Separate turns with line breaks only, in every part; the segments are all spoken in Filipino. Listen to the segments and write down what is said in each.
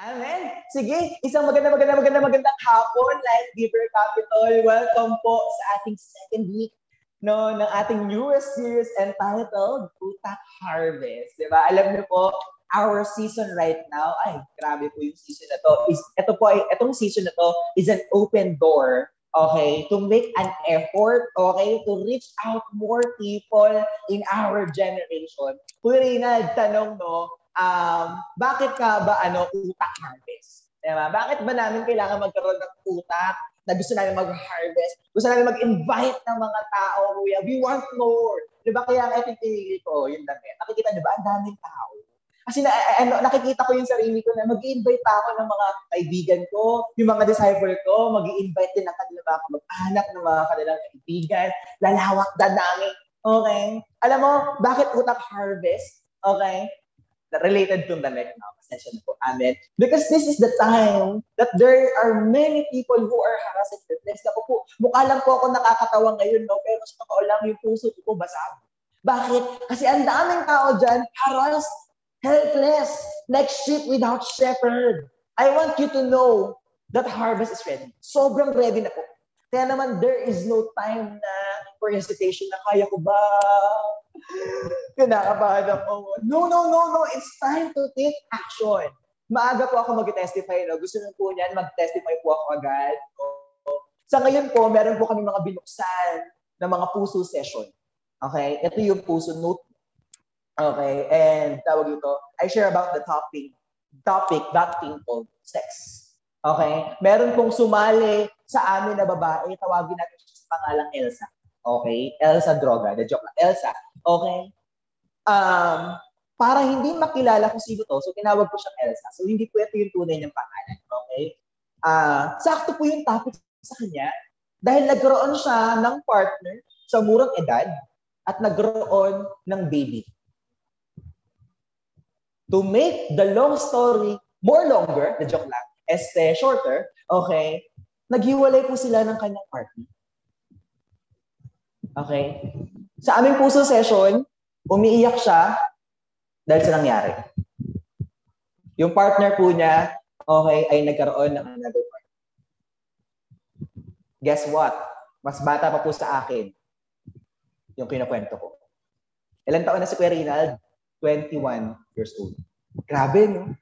Amen. Sige, isang maganda, maganda, maganda, magandang hapon, Life Giver Capital. Welcome po sa ating second week no, ng ating newest series entitled Utak Harvest. Diba? Alam niyo po, our season right now, ay, grabe po yung season na to. Is, ito po, ay, itong season na to is an open door okay, to make an effort, okay, to reach out more people in our generation. Kuya Reynald, tanong, no, um, bakit ka ba, ano, utak harvest? Diba? Bakit ba namin kailangan magkaroon ng utak na gusto namin mag-harvest? Gusto namin mag-invite ng mga tao, kuya. We want more. Diba? Kaya ang pinili ko yung damit. Nakikita niyo ba? Ang daming tao. Kasi na, ano, nakikita ko yung sarili ko na mag-invite pa ako ng mga kaibigan ko, yung mga disciple ko, mag invite din ng kanilang mga kamag-anak, ng mga kanilang kaibigan. Lalawak na namin. Okay? Alam mo, bakit utak harvest? Okay? Related to the next now, session po. Amen. Because this is the time that there are many people who are harassed and depressed. Ako po, mukha lang po ako nakakatawa ngayon, no? pero sa totoo lang yung puso ko basag. Bakit? Kasi ang daming tao dyan, harassed, helpless, like sheep without shepherd. I want you to know that harvest is ready. Sobrang ready na po. Kaya naman, there is no time na for hesitation na kaya ko ba? Kinakabahan ako. No, no, no, no. It's time to take action. Maaga po ako mag-testify. No? Gusto nyo po niyan, mag-testify po ako agad. No? Sa ngayon po, meron po kami mga binuksan na mga puso session. Okay? Ito yung puso note. Okay? And tawag ito, I share about the topic, topic, that thing called sex. Okay? Meron pong sumali sa amin na babae, tawagin natin siya sa pangalang Elsa. Okay? Elsa Droga. The joke lang. Elsa. Okay? Um, para hindi makilala kung sino to, so tinawag ko siyang Elsa. So hindi po ito yung tunay niyang pangalan. Okay? Uh, sakto po yung topic sa kanya dahil nagkaroon siya ng partner sa murang edad at nagkaroon ng baby. To make the long story more longer, the joke lang, este shorter, okay, naghiwalay po sila ng kanyang partner. Okay? Sa aming puso session, umiiyak siya dahil sa nangyari. Yung partner po niya, okay, ay nagkaroon ng another partner. Guess what? Mas bata pa po sa akin yung kinakwento ko. Ilan taon na si Kuya Rinald? 21 years old. Grabe, no?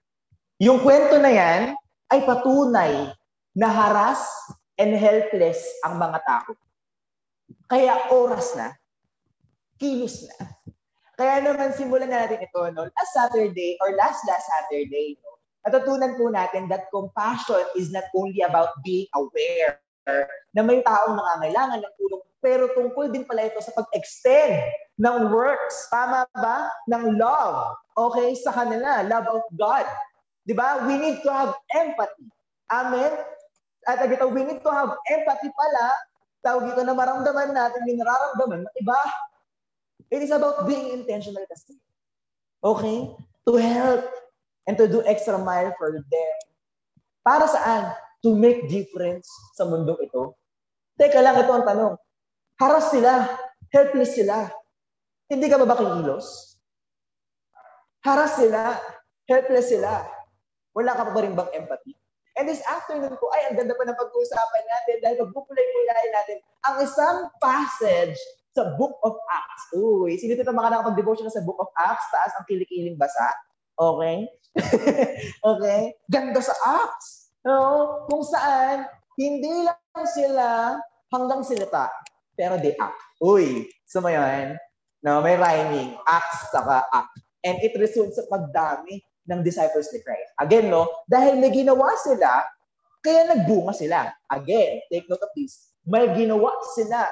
Yung kwento na yan, ay patunay na haras and helpless ang mga tao. Kaya oras na, kilos na. Kaya naman simulan natin ito no, last Saturday or last last Saturday. No, natutunan po natin that compassion is not only about being aware na may taong nangangailangan ng tulong, pero tungkol din pala ito sa pag-extend ng works. Tama ba? Ng love. Okay? Sa kanila. Love of God. Di ba? We need to have empathy. Amen? At ito, we need to have empathy pala, tawag ito na maramdaman natin yung nararamdaman ng iba. It is about being intentional kasi. Okay? To help and to do extra mile for them. Para saan? To make difference sa mundo ito. Teka lang, ito ang tanong. Haras sila. Helpless sila. Hindi ka ba ba kilos? Haras sila. Helpless sila. Wala ka pa ba rin bang empathy? And this afternoon po, ay, ang ganda pa ng pag-uusapan natin dahil magpupulay-pulayin natin ang isang passage sa Book of Acts. Uy, sino dito mga nakapag-devotion sa Book of Acts? Taas ang kilikiling basa. Okay? okay? Ganda sa Acts. No? Kung saan, hindi lang sila hanggang silita, pero they act. Uy, so mo? No, may rhyming. Acts saka act. And it results sa pagdami ng disciples ni Christ. Again, no, dahil may ginawa sila, kaya nagbunga sila. Again, take note of this. May ginawa sila,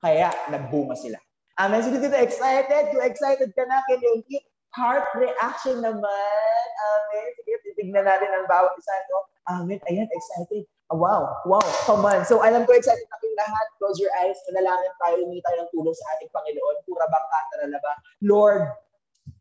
kaya nagbunga sila. Amen. Sige dito, excited? You excited ka na? Can you keep heart reaction naman? Amen. Sige, titignan natin ang bawat isa. No? Amen. Ayan, excited. Oh, wow, wow, come on. So alam ko excited na lahat. Close your eyes. Manalangin tayo, humingi tayo ng tulong sa ating Panginoon. Pura bangka, taralaba. Lord,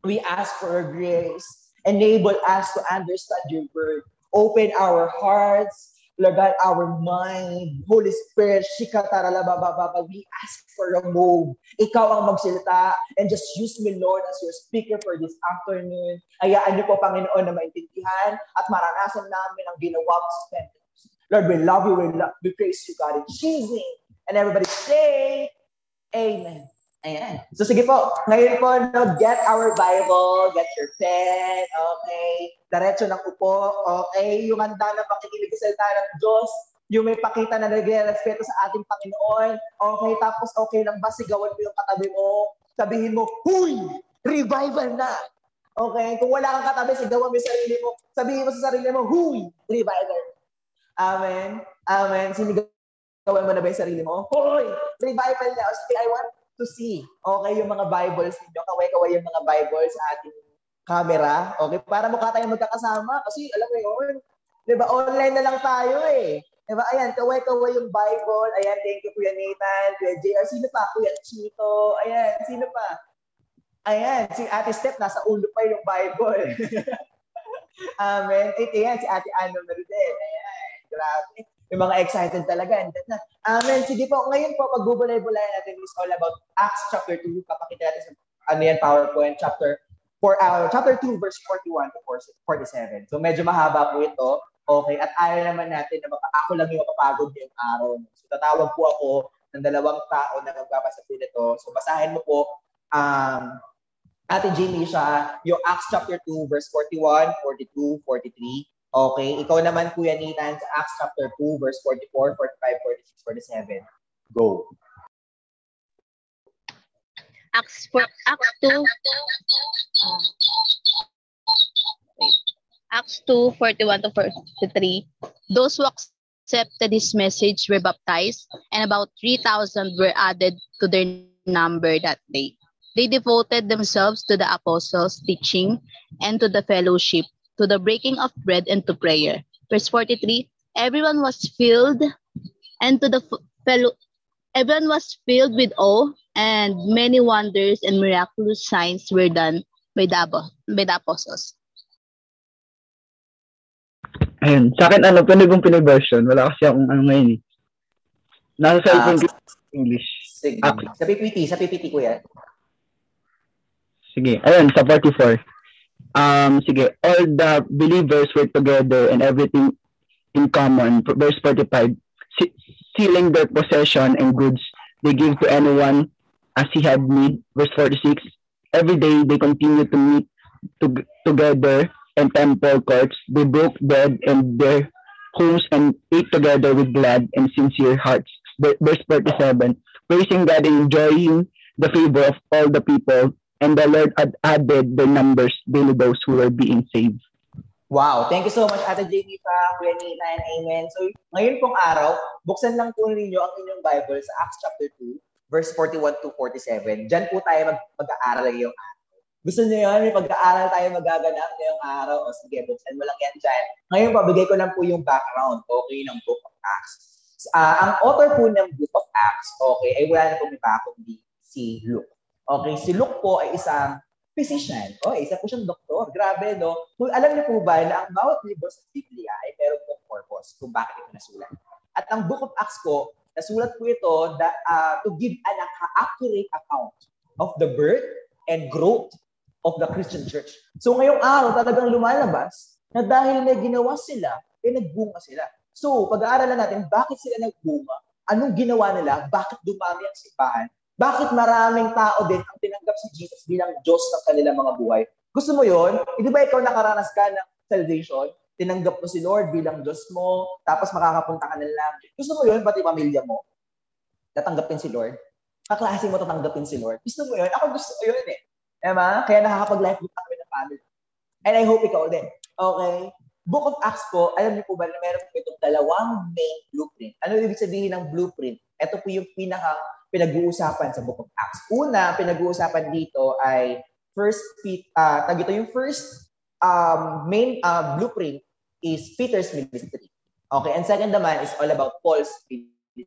we ask for grace Enable us to understand your word. Open our hearts Lord God, our mind, Holy Spirit, shikataralabababa, we ask for a move. Ikaw ang magsilita and just use me, Lord, as your speaker for this afternoon. Hayaan niyo po, Panginoon, na maintindihan at maranasan namin ang ginawa mo sa. Lord, we love you, we, love, we praise you, God, in Jesus' name. And everybody say, Amen. Ayan. So sige po, ngayon po, no, get our Bible, get your pen, okay? Diretso ng upo, okay? Yung handa na pakikinig sa salita ng Diyos, yung may pakita na nagre-respeto sa ating Panginoon, okay? Tapos okay lang ba sigawan mo yung katabi mo? Sabihin mo, Huy! Revival na! Okay? Kung wala kang katabi, sigawan mo yung sarili mo. Sabihin mo sa sarili mo, Huy! Revival! Amen? Amen? Sinigawan mo na ba yung sarili mo? Hoy! Revival na! O sige, I want to see. Okay, yung mga Bibles ninyo, kaway-kaway yung mga Bibles sa ating camera. Okay, para mukha tayong magkakasama. Kasi, alam mo yun, di ba, online na lang tayo eh. Di ba, ayan, kaway-kaway yung Bible. Ayan, thank you, Kuya Nathan, Kuya JR. Sino pa? Kuya Chito. Ayan, sino pa? Ayan, si Ate Steph, nasa ulo pa yung Bible. Amen. Ito yan, si Ate Ano Meridel. Ayan, grabe yung mga excited talaga. And then, amen. Sige po, ngayon po, pagbubulay-bulay natin is all about Acts chapter 2. Papakita natin sa ano yan, PowerPoint, chapter for uh, chapter 2, verse 41 to 47. So medyo mahaba po ito. Okay, at ayaw naman natin na mapa- ako lang yung mapapagod ngayong araw. So tatawag po ako ng dalawang tao na magbabasa po nito. So basahin mo po um, Ate Jamie siya, yung Acts chapter 2, verse 41, 42, 43, Okay, ikaw naman Kuya Nathan sa Acts chapter 2 verse 44, 45, 46, 47. Go.
Acts for Acts 2 uh, Acts 2 41 to 43 Those who accepted his message were baptized and about 3000 were added to their number that day. They devoted themselves to the apostles' teaching and to the fellowship to the breaking of bread and to prayer. Verse 43, everyone was filled and to the fellow everyone was filled with awe and many wonders and miraculous signs were done by the, by the apostles.
Ayun. Sa akin, ano, pwede kong piniversion. Wala kasi akong ano ngayon eh. Nasa cellphone uh, English.
Sige. Ah. Sa PPT, sa PPT ko yan.
Sige. Ayun, sa 44 um, sige, all the believers were together and everything in common. Verse 45, sealing their possession and goods they give to anyone as he had need. Verse 46, every day they continued to meet to, together in temple courts. They broke bread and their homes and ate together with glad and sincere hearts. Verse 47, praising God and enjoying the favor of all the people and the Lord had added the numbers daily those who were being saved.
Wow. Thank you so much, Ate Jamie pa, Kuya and Amen. So, ngayon pong araw, buksan lang po ninyo ang inyong Bible sa Acts chapter 2, verse 41 to 47. Diyan po tayo mag- mag-aaral ngayong araw. Gusto niyo yan? May pag-aaral tayo magaganap ngayong araw. O sige, buksan mo lang yan dyan. Ngayon, pabigay ko lang po yung background, okay, ng Book of Acts. Uh, ang author po ng Book of Acts, okay, ay wala na pong iba kundi si Luke. Okay, si Luke po ay isang physician. O, oh, isa po siyang doktor. Grabe, no? Kung alam niyo po ba na ang bawat libro sa Biblia ay meron pong purpose kung bakit ito nasulat. At ang Book of Acts ko, nasulat po ito that, uh, to give an accurate account of the birth and growth of the Christian church. So ngayong araw talagang lumalabas na dahil may ginawa sila, eh nagbunga sila. So pag-aaralan natin bakit sila nagbunga, anong ginawa nila, bakit dumami ang simbahan, bakit maraming tao din ang tinanggap si Jesus bilang Diyos ng kanilang mga buhay? Gusto mo yon? Hindi eh, ba ikaw nakaranas ka ng salvation? Tinanggap mo si Lord bilang Diyos mo, tapos makakapunta ka na lang. Gusto mo yon pati pamilya mo? Tatanggapin si Lord? Kaklase mo tatanggapin si Lord? Gusto mo yon? Ako gusto ko yun eh. Diba? Kaya nakakapag-life group kami ng family. And I hope ikaw din. Okay? Book of Acts po, alam niyo po ba na meron po itong dalawang main blueprint. Ano ibig sabihin ng blueprint? Ito po yung pinaka pinag-uusapan sa Book of Acts. Una, pinag-uusapan dito ay first uh, tag ito yung first um, main uh, blueprint is Peter's ministry. Okay, and second naman is all about Paul's ministry.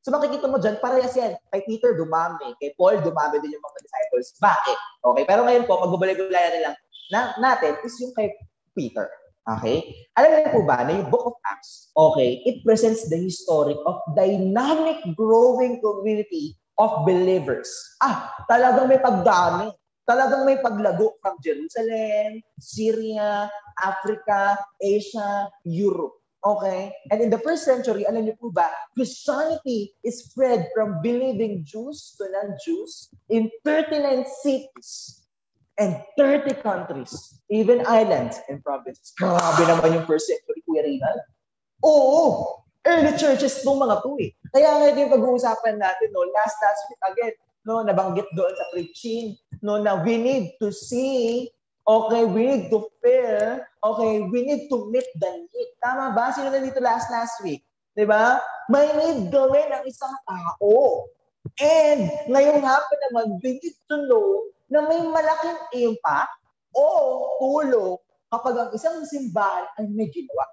So makikita mo dyan, parehas yan. Kay Peter, dumami. Kay Paul, dumami din yung mga disciples. Bakit? Okay, pero ngayon po, magbabalik-balayan na lang na, natin is yung kay Peter. Okay? Alam niyo po ba na yung Book of Acts, okay, it presents the history of dynamic growing community of believers. Ah, talagang may pagdami. Talagang may paglago from Jerusalem, Syria, Africa, Asia, Europe. Okay? And in the first century, alam niyo po ba, Christianity is spread from believing Jews to non-Jews in 39 cities and 30 countries, even islands and provinces. Grabe naman yung first century, Kuya Rinal. Oo, early churches itong mga to eh. Kaya nga yung pag-uusapan natin, no, last last week again, no, nabanggit doon sa preaching, no, na we need to see, okay, we need to feel, okay, we need to meet the need. Tama ba? Sino na dito last last week? Di ba? May need gawin ang isang tao. And ngayong hapon naman, we need to know na may malaking impact o tulong kapag ang isang simbahan ay may ginawa.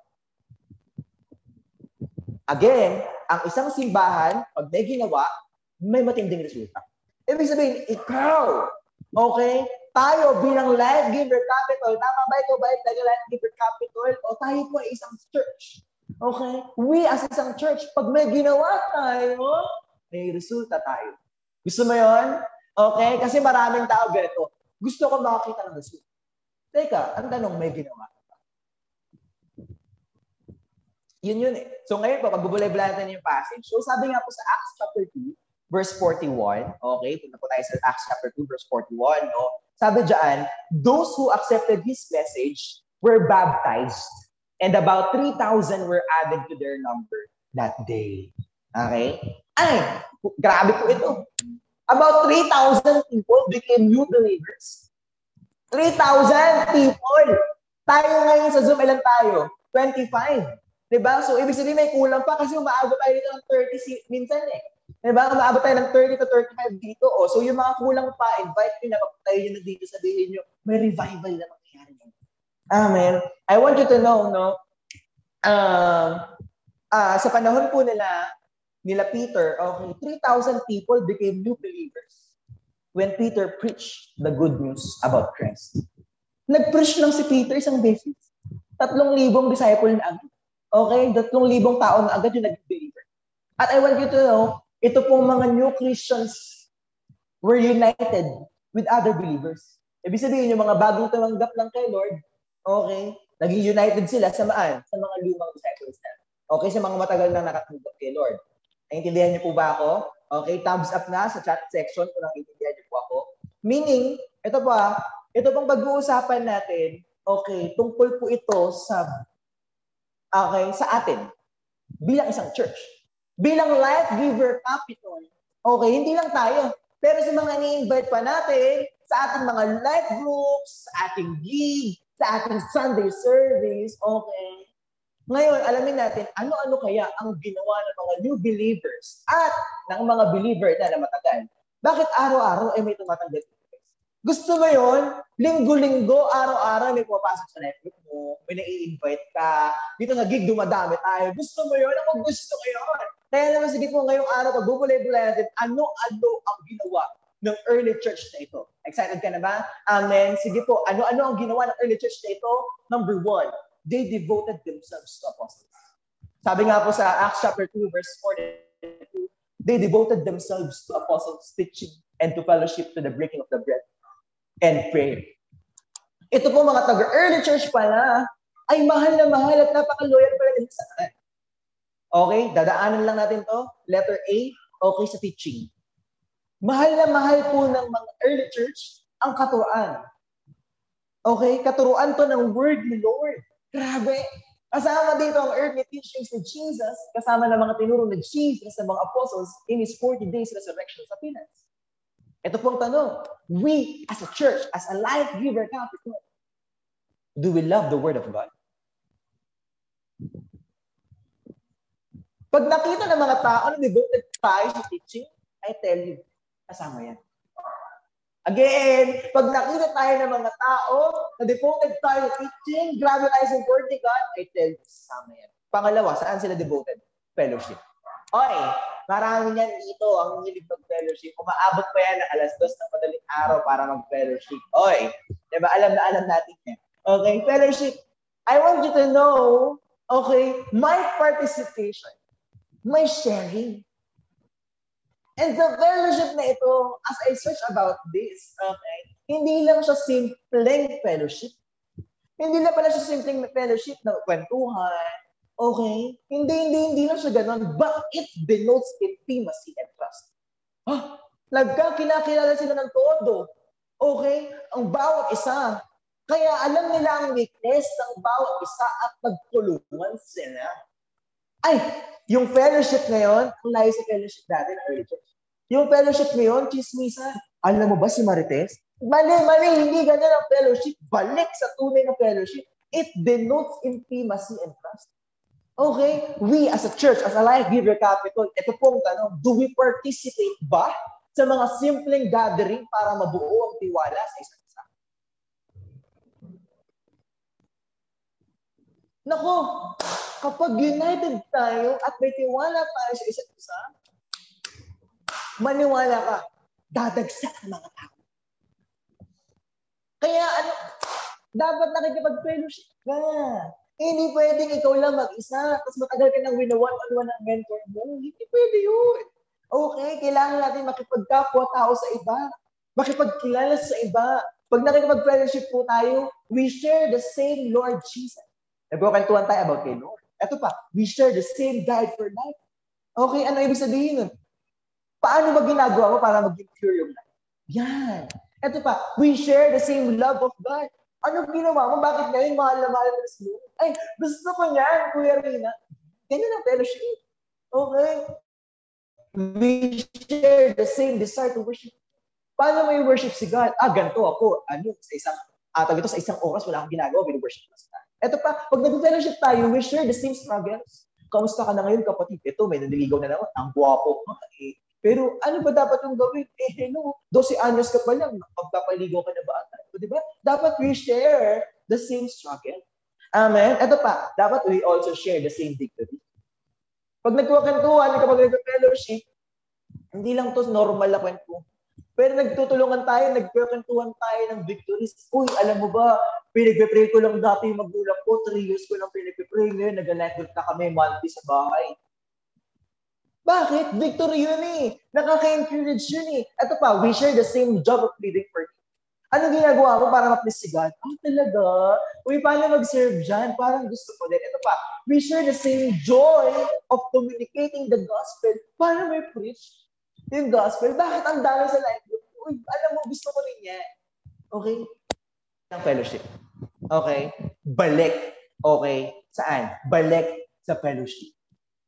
Again, ang isang simbahan, pag may ginawa, may matinding resulta. Ibig sabihin, ikaw, okay, tayo bilang Life Giver Capital, tama ba ito ba ito Life Giver Capital? O tayo po ay isang church. Okay? We as isang church, pag may ginawa tayo, may resulta tayo. Gusto mo yon? Okay? Kasi maraming tao ganito. Gusto ko makakita ng resulta. Teka, ang tanong, may ginawa yun yun eh. So ngayon po, pagbubulay-bulay natin yung passage. So sabi nga po sa Acts chapter 2, verse 41, okay, punta po tayo sa Acts chapter 2, verse 41, no? Sabi dyan, those who accepted his message were baptized and about 3,000 were added to their number that day. Okay? Ay, grabe po ito. About 3,000 people became new believers. 3,000 people. Tayo ngayon sa Zoom, ilan tayo? 25. Diba? So, ibig sabihin may kulang pa kasi umaabot tayo dito ng 30 minsan eh. Diba? Umaabot tayo ng 30 to 35 dito. Oh. So, yung mga kulang pa, invite nyo na tayo nyo na dito, sabihin nyo, may revival na mangyayari. Amen. I want you to know, no? Uh, uh, sa panahon po nila, nila Peter, okay, 3,000 people became new believers when Peter preached the good news about Christ. Nag-preach lang si Peter isang beses. Tatlong libong disciple na agad. Okay? Tatlong libong tao na agad yung nag-believer. At I want you to know, ito pong mga new Christians were united with other believers. Ibig sabihin, yung mga bagong tumanggap lang kay Lord, okay, naging united sila sa maan? Sa mga lumang disciples na. Okay, sa mga matagal na nakatanggap kay Lord. Naintindihan niyo po ba ako? Okay, thumbs up na sa chat section kung naintindihan niyo po ako. Meaning, ito pa, ito pong pag-uusapan natin, okay, tungkol po ito sa okay, sa atin bilang isang church. Bilang life giver capital, okay, hindi lang tayo. Pero sa mga ni-invite pa natin, sa ating mga life groups, sa ating gig, sa ating Sunday service, okay, ngayon, alamin natin, ano-ano kaya ang ginawa ng mga new believers at ng mga believer na na matagal. Bakit araw-araw ay may tumatanggap gusto mo yun? Linggo-linggo, araw-araw may pumapasok sa network mo, may nai-invite ka, dito sa gig dumadami tayo. Gusto mo yun? Ako gusto ko yun. Kaya naman sige po ngayong araw, pag bubulay-bulay natin, ano-ano ang ginawa ng early church na ito. Excited ka na ba? Amen. Sige po, ano-ano ang ginawa ng early church na ito? Number one, they devoted themselves to apostles. Sabi nga po sa Acts chapter 2, verse 42, they devoted themselves to apostles' teaching and to fellowship to the breaking of the bread and pray. Ito po mga taga-early church pala, ay mahal na mahal at napaka-loyal pala nila sa atin. Okay, dadaanan lang natin to. Letter A, okay sa teaching. Mahal na mahal po ng mga early church ang katuruan. Okay, katuruan to ng word ni Lord. Grabe. Kasama dito ang early teachings ni Jesus, kasama ng mga tinuro ni Jesus sa mga apostles in His 40 days resurrection sa Pinas. Ito pong tanong, we as a church, as a life giver capital, do we love the Word of God? Pag nakita ng mga tao na devoted tayo sa teaching, I tell you, kasama yan. Again, pag nakita tayo ng mga tao na devoted tayo sa teaching, grabe tayo sa Word ni God, I tell you, kasama yan. Pangalawa, saan sila devoted? Fellowship. Okay, Marami niyan dito ang hilig mag-fellowship. Umaabot pa yan ng alas dos ng madaling araw para mag-fellowship. Oy, di ba? Alam na alam natin yan. Okay, fellowship. I want you to know, okay, my participation, my sharing. And the fellowship na ito, as I search about this, okay, hindi lang siya simpleng fellowship. Hindi lang pala siya simpleng fellowship na kwentuhan, okay? Hindi, hindi, hindi lang siya ganun, but it denotes intimacy and trust. Ah, nagka kinakilala sila ng todo. Okay? Ang bawat isa. Kaya alam nila ang weakness ng bawat isa at nagtulungan sila. Ay, yung fellowship ngayon, ang layo sa fellowship dati ng early church. Yung fellowship ngayon, chismisa, alam mo ba si Marites? Mali, mali, hindi ganyan ang fellowship. Balik sa tunay ng fellowship. It denotes intimacy and trust. Okay, we as a church, as a Life Giver Capital, ito pong tanong, do we participate ba sa mga simpleng gathering para mabuo ang tiwala sa isa? Nako, kapag united tayo at may tiwala tayo sa isa't isa, maniwala ka, dadagsak ang mga tao. Kaya ano, dapat nakikipag-fellowship ka. Hindi pwedeng ikaw lang mag-isa, tapos matagal ka nang winawan-on ng mentor mo. Hindi pwede yun. Okay, kailangan natin makipagkapwa tao sa iba. Makipagkilala sa iba. Pag nakikipag-fellowship po tayo, we share the same Lord Jesus. Nagkukantuhan tayo about kay Lord. Ito pa, we share the same guide for life. Okay, ano ibig sabihin nun? Paano ba ginagawa mo para maging pure yung life? Yan. Ito pa, we share the same love of God. Ano ginawa mo? Bakit ngayon mahal na mahal mo si Lord? Ay, gusto ko niyan, Kuya Rina. Ganyan ang fellowship. Okay? We share the same desire to worship. Paano may worship si God? Ah, ganito ako. Ano, sa isang, ah, ito sa isang oras, wala akong ginagawa, worship na sa Ito pa, pag nag-fellowship tayo, we share the same struggles. Kamusta ka na ngayon, kapatid? Ito, may naniligaw na naman. Ang guwapo. Eh, pero ano ba dapat yung gawin? Eh, hello, 12 anyos ka pa lang, magpapaligaw ka na ba? Di ba? Dapat we share the same struggle. Amen? Ito pa, dapat we also share the same victory. Pag nagkukantuhan, kapag nag-fellowship, hindi lang to normal na kwento. Pero nagtutulungan tayo, nagkwentuhan tayo ng victories. Uy, alam mo ba, pinagpe-pray ko lang dati yung magulang ko, three years ko lang pinagpe-pray ngayon, nag-electric na kami monthly sa bahay. Bakit? Victory yun eh. Nakaka-encourage yun eh. Ito pa, we share the same job of leading for Anong ginagawa mo para ma-please si God? Ah, talaga? Uy, paano mag-serve dyan? Parang gusto ko din. Ito pa, we share the same joy of communicating the gospel. Paano may preach yung gospel? Bakit ang dami sa life group? Uy, alam mo, gusto ko rin yan. Okay? Ng fellowship. Okay? Balik. Okay? Saan? Balik sa fellowship.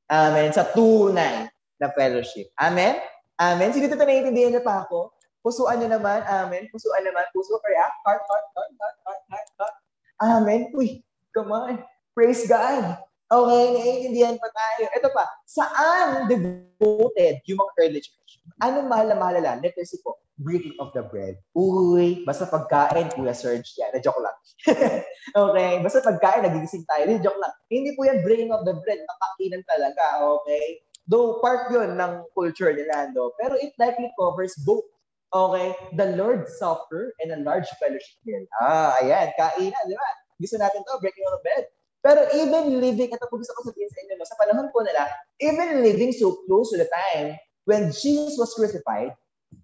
Amen. Sa tunay na fellowship. Amen? Amen. Sino ito naiintindihan niya pa ako? Pusuan niyo naman. Amen. Pusuan naman. Puso. React. Heart, heart, heart, heart, heart, heart, heart. Amen. Uy, come on. Praise God. Okay, naiintindihan pa tayo. Ito pa, saan devoted yung mga early church? Anong mahal na mahalala? Let us see po, breaking of the bread. Uy, basta pagkain, Kuya Serge, yan. Na-joke lang. okay, basta pagkain, nagigising tayo. Na-joke lang. Hindi po yan breaking of the bread, nakakinan talaga, okay? Though part yun ng culture ni Lando, pero it likely covers both. Okay? The Lord's Supper and a large fellowship meal. Ah, ayan, kainan, di ba? Gusto natin to, breaking of the bread. Pero even living, ito po gusto ko sabihin sa inyo, no, sa panahon po nila, even living so close to the time when Jesus was crucified,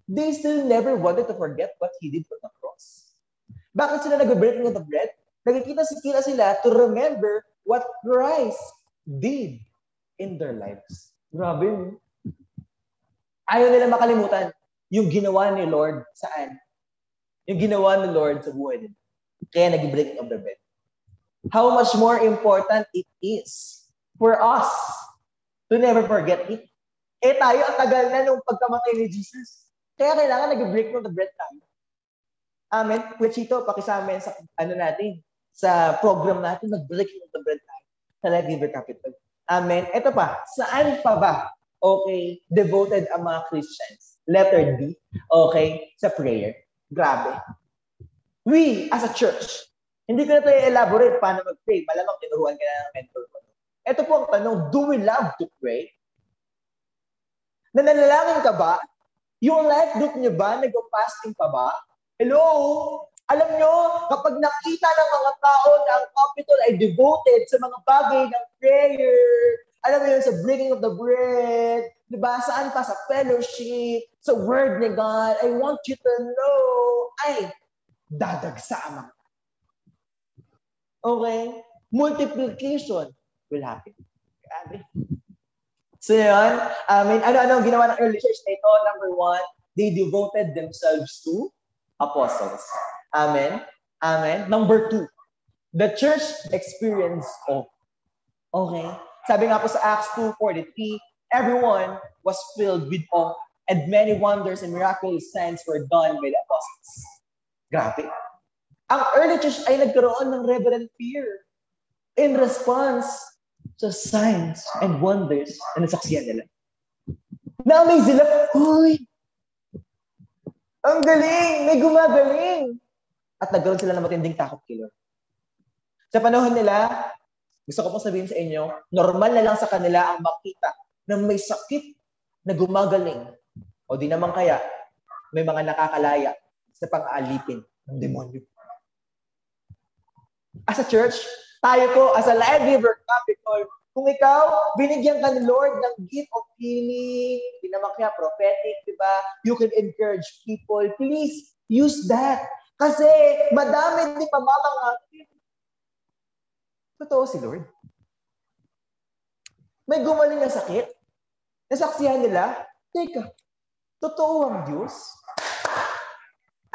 they still never wanted to forget what He did on the cross. Bakit sila nag-breaking of the bread? Nagkikita sila sila to remember what Christ did in their lives. Grabe. Ayaw nila makalimutan yung ginawa ni Lord saan? Yung ginawa ni Lord sa buhay nila. Kaya nag-breaking of the bread how much more important it is for us to never forget it. Eh tayo, ang tagal na nung pagkamatay ni Jesus. Kaya kailangan nag-break ng the bread tayo. Amen. Kuya Chito, pakisama sa ano natin, sa program natin, mag-break ng the bread tayo sa Life Giver Capital. Amen. Ito pa, saan pa ba, okay, devoted ang mga Christians? Letter D, okay, sa prayer. Grabe. We, as a church, hindi ko na tayo elaborate paano mag-pray. Malamang tinuruan ka na ng mentor ko. Ito po ang tanong, do we love to pray? Nananalangin ka ba? Yung life group niyo ba? Nag-fasting pa ba? Hello? Alam nyo, kapag nakita ng mga tao na ang Capitol ay devoted sa mga bagay ng prayer, alam mo yun, sa breaking of the bread, di ba? Saan pa? Sa fellowship, sa word ni God. I want you to know, ay, dadagsa ang mga. Okay? Multiplication will happen. Grabe. So yun, I mean, ano-ano ginawa ng early church na ito? Number one, they devoted themselves to apostles. Amen? Amen? Number two, the church experienced awe. Okay? Sabi nga po sa Acts 2.43, everyone was filled with awe and many wonders and miraculous signs were done by the apostles. Grabe. Ang early church ay nagkaroon ng reverent fear in response sa signs and wonders na nasaksiyan nila. Na-amaze sila, Uy! Ang galing! May gumagaling! At nagkaroon sila ng matinding takot Lord. Sa panahon nila, gusto ko pong sabihin sa inyo, normal na lang sa kanila ang makita na may sakit na gumagaling. O di naman kaya, may mga nakakalaya sa pang-aalipin ng demonyo. As a church, tayo po, as a Life River Capital, kung ikaw, binigyan ka ni Lord ng gift of healing, di naman kaya prophetic, di ba? You can encourage people. Please, use that. Kasi madami din pamamangatin. Totoo si Lord. May gumaling na sakit. Nasaksihan nila, teka, totoo ang Diyos?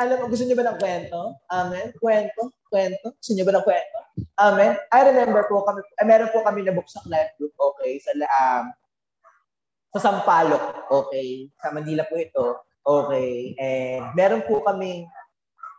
Alam mo, gusto niyo ba ng kwento? Amen? Kwento? Kwento? Gusto niyo ba ng kwento? Amen? I remember po, kami, eh, meron po kami na buksang life group, okay, sa, um, sa Sampaloc, okay, sa Manila po ito, okay, and meron po kaming,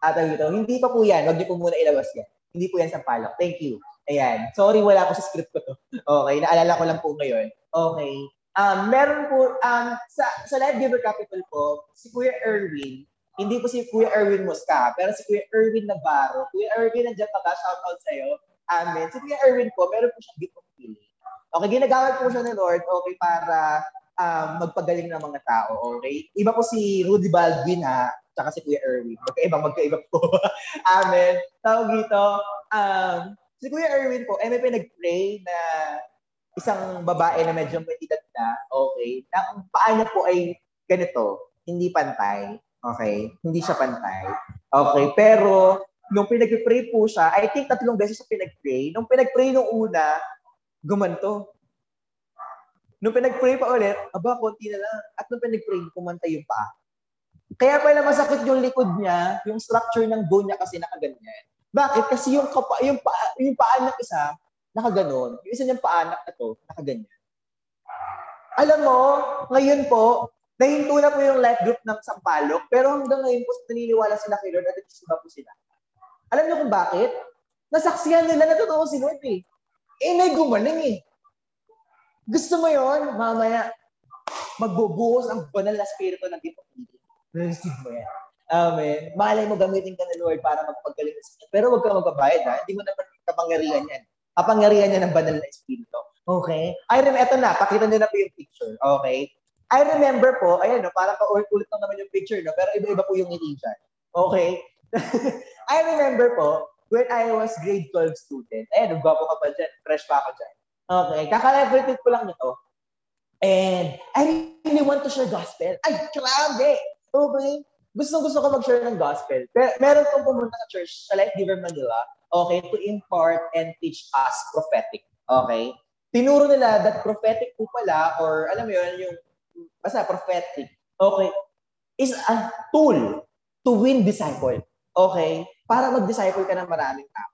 at ito, hindi pa po yan, wag niyo po muna ilabas yan. Hindi po yan Sampaloc. Thank you. Ayan. Sorry, wala ko sa script ko to. Okay, naalala ko lang po ngayon. Okay. Um, meron po, um, sa, sa Live Giver Capital po, si Kuya Erwin, hindi po si Kuya Erwin Mosca, pero si Kuya Erwin Navarro. Kuya Erwin, nandiyan pa ka, shout out sa'yo. Amen. Si Kuya Erwin po, meron po siyang gift of healing. Okay, ginagamit po siya ni Lord, okay, para um, magpagaling ng mga tao, okay? Iba po si Rudy Baldwin, ha? Tsaka si Kuya Erwin. Magkaiba, magkaiba po. Amen. Tawag dito, um, Si Kuya Erwin po, eh, may pinag-pray na isang babae na medyo may edad na, okay, na ang paa niya po ay ganito, hindi pantay, okay, hindi siya pantay, okay, pero nung pinag-pray po siya, I think tatlong beses siya pinag-pray, nung pinag-pray nung una, gumanto. Nung pinag-pray pa ulit, aba, konti na lang. At nung pinag-pray, kumantay yung paa. Kaya pala masakit yung likod niya, yung structure ng bone niya kasi nakaganyan. Bakit? Kasi yung, kapa, yung, pa, yung paa ng isa, nakaganon. Yung isa niyang paanak na to, nakaganyan. Alam mo, ngayon po, nahinto na po yung life group ng Sampalok, pero hanggang ngayon po, naniniwala sila kay Lord at nagsisimba po sila. Alam niyo kung bakit? Nasaksihan nila na totoo si Lord eh. Eh, may gumaling eh. Gusto mo yon mamaya, magbubuhos ang banal na spirito ng healing. Receive mo yan. Amen. Malay mo gamitin ka ng Lord para magpagaling sa kanya. Pero huwag ka magbabayad ha. Hindi mo naman kapangyarihan yan. Kapangyarihan yan ng banal na espiritu. Okay? I remember, eto na, pakita nyo na po yung picture. Okay? I remember po, ayan no, parang ka-ulit lang naman yung picture, no? pero iba-iba po yung ngiti dyan. Okay? I remember po, when I was grade 12 student, ayan, gwapo ka pa dyan, fresh pa ako dyan. Okay, kakaleverate ko lang nito. And I really want to share gospel. Ay, grabe! Okay? gusto gusto ko mag-share ng gospel. Pero meron kong pumunta sa church sa Life Giver Manila, okay, to impart and teach us prophetic. Okay? Tinuro nila that prophetic po pala, or alam mo yun, yung, basta prophetic, okay, is a tool to win disciple. Okay? Para mag-disciple ka ng maraming tao.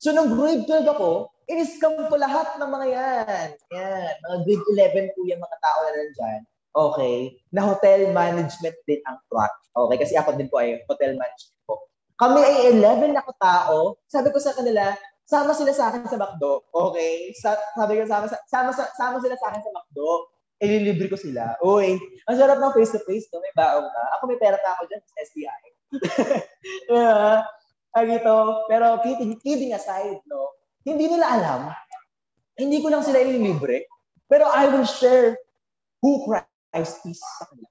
So, nung grade 12 ako, in-scam ko lahat ng mga yan. Yan. Mga grade 11 po yung mga tao na nandyan okay, na hotel management din ang track. Okay, kasi ako din po ay hotel management po. Kami ay 11 na katao. Sabi ko sa kanila, sama sila sa akin sa McDo. Okay? Sa, sabi ko, sama, sama, sama, sama sila sa akin sa McDo. Ililibre ko sila. Uy, ang sarap ng face-to-face, no? May baong ka. Ako may pera pa ako dyan sa SBI. yeah. Ay, ito. Pero kidding, kidding aside, no? Hindi nila alam. Hindi ko lang sila ililibre. Pero I will share who Christ is sa kanila.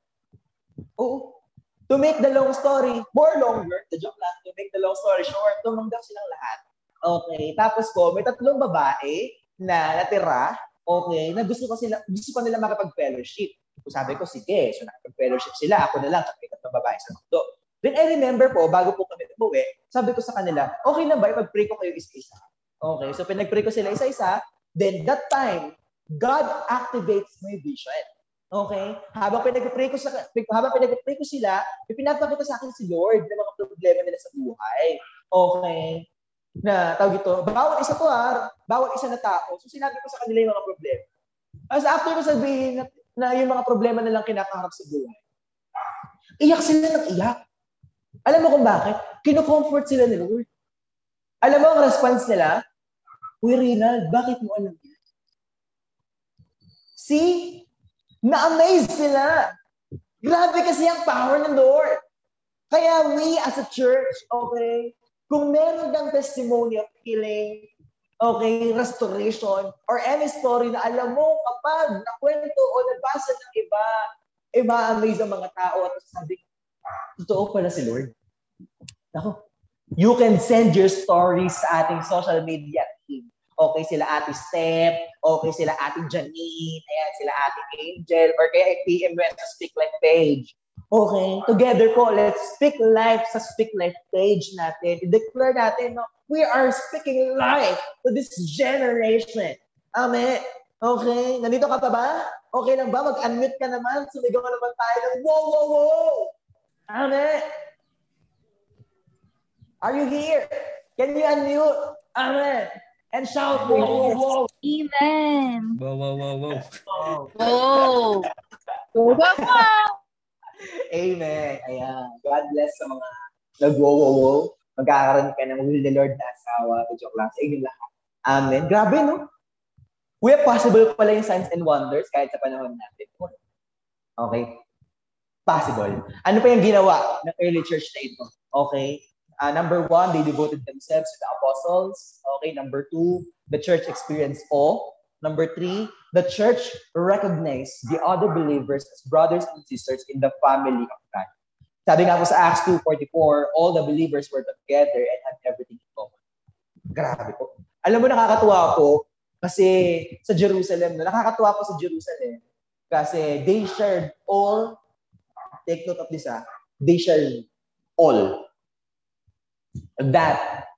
Oo. To make the long story more longer, the joke lang, to make the long story short, tumanggap silang lahat. Okay. Tapos po, may tatlong babae na natira, okay, na gusto ko sila, gusto ko nila makapag-fellowship. So sabi ko, sige. So nakapag-fellowship sila. Ako na lang, kasi tatlong babae sa mundo. Then I remember po, bago po kami umuwi, sabi ko sa kanila, okay na ba, ipag-pray ko kayo isa-isa. Okay, so pinag-pray ko sila isa-isa, then that time, God activates my vision. Okay? Habang pinag-pray ko, sa, habang pinag-pray ko sila, ipinapakita sa akin si Lord ng mga problema nila sa buhay. Okay? Na, tawag ito, bawat isa to ha, bawat isa na tao. So sinabi ko sa kanila yung mga problema. As after ko sabihin na, na yung mga problema nilang kinakaharap sa buhay, iyak sila ng iyak. Alam mo kung bakit? Kino-comfort sila ni Lord. Alam mo ang response nila? Uy, Rinald, bakit mo alam yan? See? Na-amaze sila. Grabe kasi ang power ng Lord. Kaya we as a church, okay, kung meron kang testimony of healing, okay, restoration, or any story na alam mo kapag nakwento o nabasa ng iba, eh ma-amaze ang mga tao at sabi, totoo pala si Lord. Ako, you can send your stories sa ating social media team. Okay sila Ate Steph, okay sila Ate Janine, ayan sila Ate Angel, or kaya PM sa Speak Life page. Okay, together po, let's speak life sa Speak Life page natin. I-declare natin, no, we are speaking life to this generation. Amen. Okay, nandito ka pa ba? Okay lang ba? Mag-unmute ka naman. Sumigaw naman tayo ng wow, wow, wow. Amen. Are you here? Can you unmute? Amen. And shout, wow, wow, wow.
Amen.
Wow, wow, wow, wow.
Oh. Wow, wow.
Amen. Ayan. God bless sa mga nag-wow-wow. Magkakaroon ka ng will the Lord na asawa. Joke lang sa inyo lahat. Amen. Grabe, no? We possible pala yung signs and wonders kahit sa panahon natin. Okay? Possible. Ano pa yung ginawa ng early church na ito? Okay? Uh, number one, they devoted themselves to the apostles. Okay, number two, the church experienced awe. Number three, the church recognized the other believers as brothers and sisters in the family of God. Sabi nga po sa Acts 2.44, all the believers were together and had everything in common. Grabe po. Alam mo, nakakatuwa po kasi sa Jerusalem, nakakatuwa po sa Jerusalem kasi they shared all, take note of this ah, they shared all that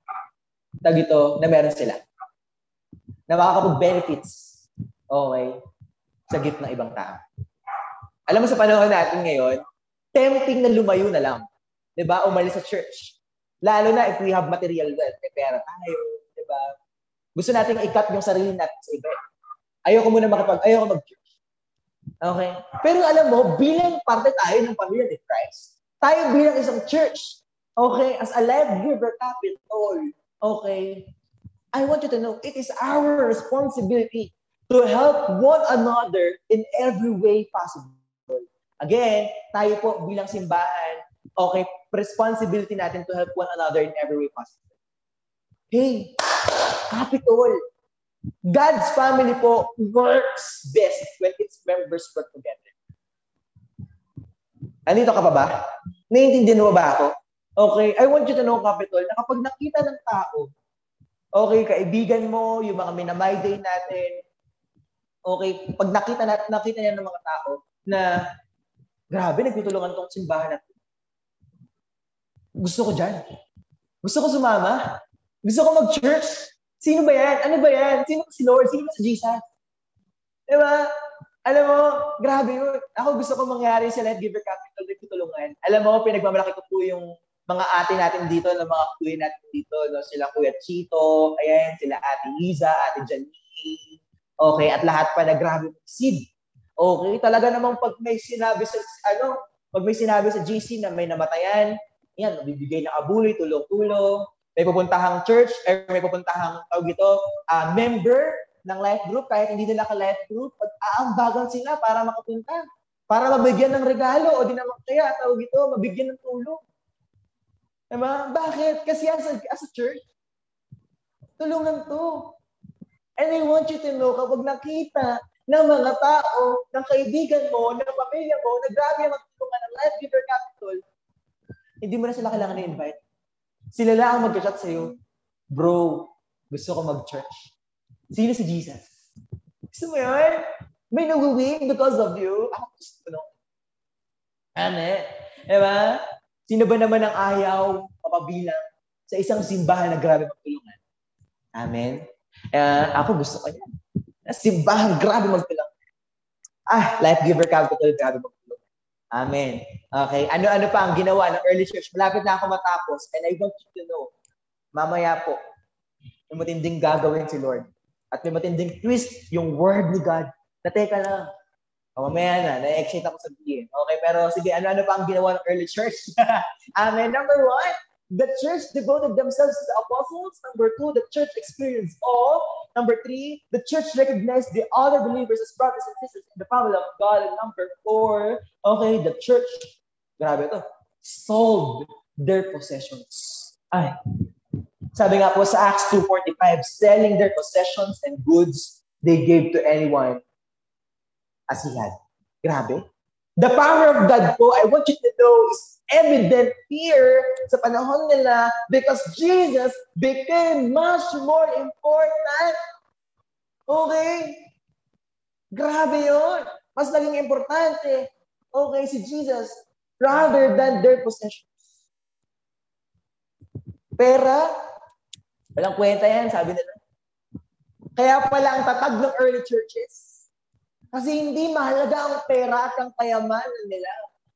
tag ito na meron sila. Na makakapag-benefits okay, sa gift ng ibang tao. Alam mo sa panahon natin ngayon, tempting na lumayo na lang. 'Di ba? Umalis sa church. Lalo na if we have material wealth, may pera tayo, 'di ba? Gusto nating i-cut yung sarili natin sa iba. Ayoko muna makapag ayoko mag-church. Okay? Pero alam mo, bilang parte tayo ng pamilya ni Christ, tayo bilang isang church, Okay, as a life giver capital, okay, I want you to know it is our responsibility to help one another in every way possible. Again, tayo po bilang simbahan, okay, responsibility natin to help one another in every way possible. Hey, capital. God's family po works best when its members work together. Andito ka pa ba? Naiintindihan mo ba ako? Okay, I want you to know, Capitol, na kapag nakita ng tao, okay, kaibigan mo, yung mga minamay natin, okay, pag nakita, na, nakita niya ng mga tao na, grabe, nagtutulungan tong simbahan natin. Gusto ko dyan. Gusto ko sumama. Gusto ko mag-church. Sino ba yan? Ano ba yan? Sino si Lord? Sino ba si Jesus? Diba? Alam mo, grabe yun. Ako gusto ko mangyari sa Let Giver Capital nagtutulungan. Alam mo, pinagmamalaki ko po yung mga ate natin dito, ng mga kuya natin dito, no? sila Kuya Chito, ayan, sila Ate Liza, Ate Janine, okay, at lahat pa na grabe seed. Okay, talaga namang pag may sinabi sa, ano, pag may sinabi sa GC na may namatayan, yan, bibigay ng abuloy, tulong-tulong, may pupuntahang church, or may pupuntahang, tawag ito, uh, member ng life group, kahit hindi nila ka-life group, pag aambagan sila para makapunta, para mabigyan ng regalo, o di naman kaya, tawag ito, mabigyan ng tulong. Diba? Bakit? Kasi as a, as a church, tulungan to. And I want you to know, kapag nakita ng mga tao, ng kaibigan mo, ng pamilya mo, na grabe ang magtulungan ng Life Giver Capital, hindi mo na sila kailangan i-invite. Sila lang ang mag-chat sa'yo, bro, gusto ko mag-church. Sino si Jesus? Gusto mo yun? May nag-win because of you. Ako gusto ko. Amen. Diba? Sino ba naman ang ayaw mapabilang sa isang simbahan na grabe magtulungan? Amen. Uh, ako gusto ko yan. Simbahan, grabe magtulungan. Ah, life giver capital, grabe magtulungan. Amen. Okay. Ano-ano pa ang ginawa ng early church? Malapit na ako matapos and I want you to know, mamaya po, may matinding gagawin si Lord. At may matinding twist yung word ni God na teka lang, o, oh, mamaya na, na-excite ako sabihin. Okay, pero sige, ano-ano pa ang ginawa ng early church? Amen. Number one, the church devoted themselves to the apostles. Number two, the church experienced awe. Number three, the church recognized the other believers as brothers and sisters in the family of God. And number four, okay, the church, grabe ito, sold their possessions. Ay, sabi nga po sa Acts 2.45, selling their possessions and goods they gave to anyone as he had. Grabe. The power of God po, I want you to know, is evident here sa panahon nila because Jesus became much more important. Okay? Grabe yon. Mas naging importante, okay, si Jesus rather than their possessions. Pera, walang kwenta yan, sabi nila. Kaya pala ang tatag ng early churches, kasi hindi mahalaga ang pera at ang kayamanan nila.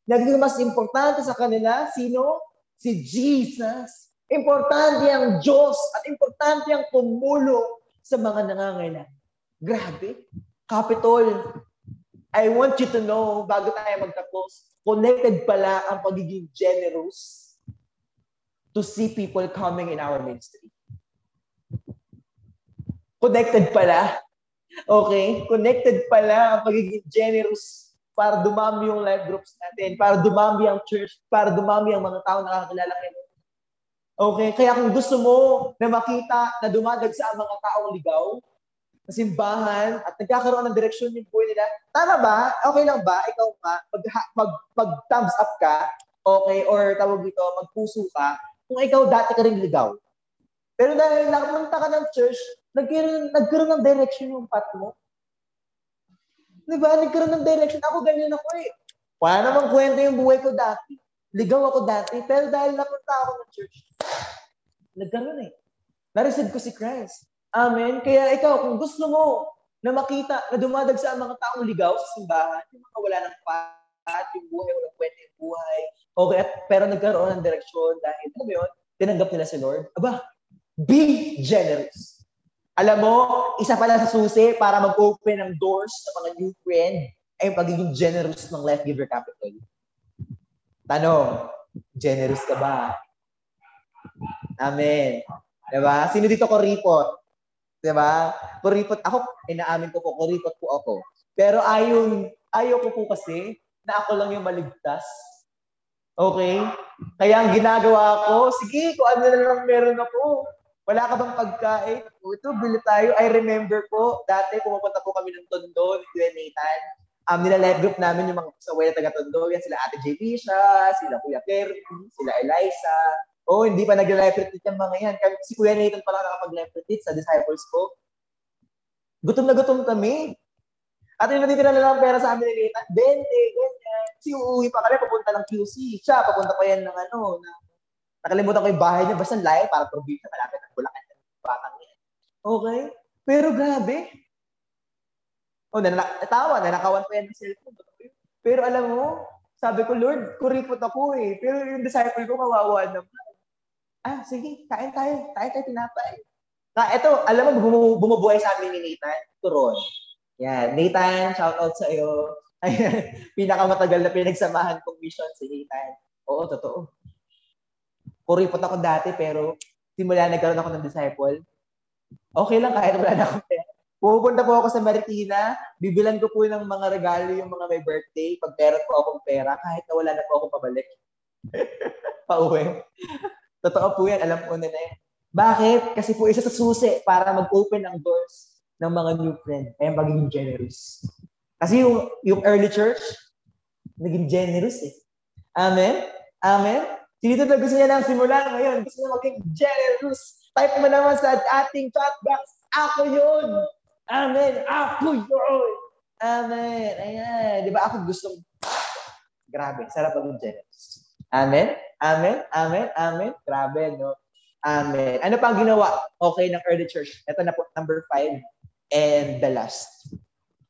Naging mas importante sa kanila, sino? Si Jesus. Importante ang Diyos at importante ang tumulong sa mga nangangailangan. Grabe. Capitol, I want you to know, bago tayo magtapos, connected pala ang pagiging generous to see people coming in our ministry. Connected pala Okay? Connected pala ang pagiging generous para dumami yung life groups natin, para dumami ang church, para dumami ang mga tao na nakakilala kayo. Okay? Kaya kung gusto mo na makita na dumadag sa mga taong ligaw, sa simbahan, at nagkakaroon ng direksyon yung buhay nila, tama ba? Okay lang ba? Ikaw nga, mag, mag, mag thumbs up ka, okay, or tawag dito, magpuso ka, kung ikaw dati ka rin ligaw. Pero dahil nakapunta ka ng church, nagkaroon, nagkaroon ng direction yung path mo. Di ba? Nagkaroon ng direction. Ako ganyan ako eh. Wala namang kwento yung buhay ko dati. Ligaw ako dati. Pero dahil napunta ako ng church, nagkaroon eh. Nareceive ko si Christ. Amen. Kaya ikaw, kung gusto mo na makita na dumadag sa mga taong ligaw sa simbahan, yung mga wala ng path, yung buhay, walang kwento yung buhay. Okay, at, pero nagkaroon ng direksyon dahil, ano yun, tinanggap nila si Lord. Aba, be generous. Alam mo, isa pala sa susi para mag-open ng doors sa mga new friend ay yung pagiging generous ng Life Giver Capital. Tanong, generous ka ba? Amen. Diba? Sino dito ko report? Diba? Kuripot ako, inaamin ko po, kuripot po ako. Pero ayon, ayaw ko po kasi na ako lang yung maligtas. Okay? Kaya ang ginagawa ko, sige, kung ano na lang meron ako, wala ka bang pagkain? O, ito, bili tayo. I remember po, dati pumupunta po kami ng Tondo, ni Nathan. Um, nila live group namin yung mga kasaway na taga Tondo. Yan sila Ate JB siya, sila Kuya Kerry, sila Eliza. Oh, hindi pa nag-live retreat yung mga yan. Kami, si Kuya Nathan pala nakapag-live retreat sa disciples ko. Gutom na gutom kami. At yung natitira na lang pera sa amin ni Nathan, 20, ganyan. Si uuwi pa kami, papunta ng QC. Siya, papunta pa yan ng ano, ng Nakalimutan ko yung bahay niya. Basta layo, para probinsya, malapit ng Bulacan. Batang yan. Okay? Pero grabe. Oh, nanatawa, nanakawan pa yan ng cellphone. Pero alam mo, sabi ko, Lord, kuripot ako eh. Pero yung disciple ko, kawawa naman. Ah, sige, kain tayo. Kain tayo tinapay. Na, ito, alam mo, bum- bumubuhay sa amin ni Nathan, Turon. Yan, Nathan, shout out sa iyo. Ayan, pinakamatagal na pinagsamahan kong mission si Nathan. Oo, totoo kuripot ako dati, pero simula nagkaroon ako ng disciple, okay lang kahit wala na pera. Pupunta po ako sa Maritina, bibilan ko po ng mga regalo yung mga may birthday, pag pera po akong pera, kahit na wala na po akong pabalik. Pauwi. Totoo po yan, alam ko na na yan. Bakit? Kasi po isa sa susi para mag-open ang doors ng mga new friend. Kaya magiging generous. Kasi yung, yung early church, naging generous eh. Amen? Amen? Dito na gusto niya lang simula ngayon? Gusto niya maging generous. Type mo naman sa ating chat box. Ako yun. Amen. Ako yun. Amen. Ayan. Di ba ako gusto Grabe. Sarap maging generous. Amen. Amen. Amen. Amen. Grabe, no? Amen. Ano pa ang ginawa? Okay, ng early church. Ito na po, number five. And the last.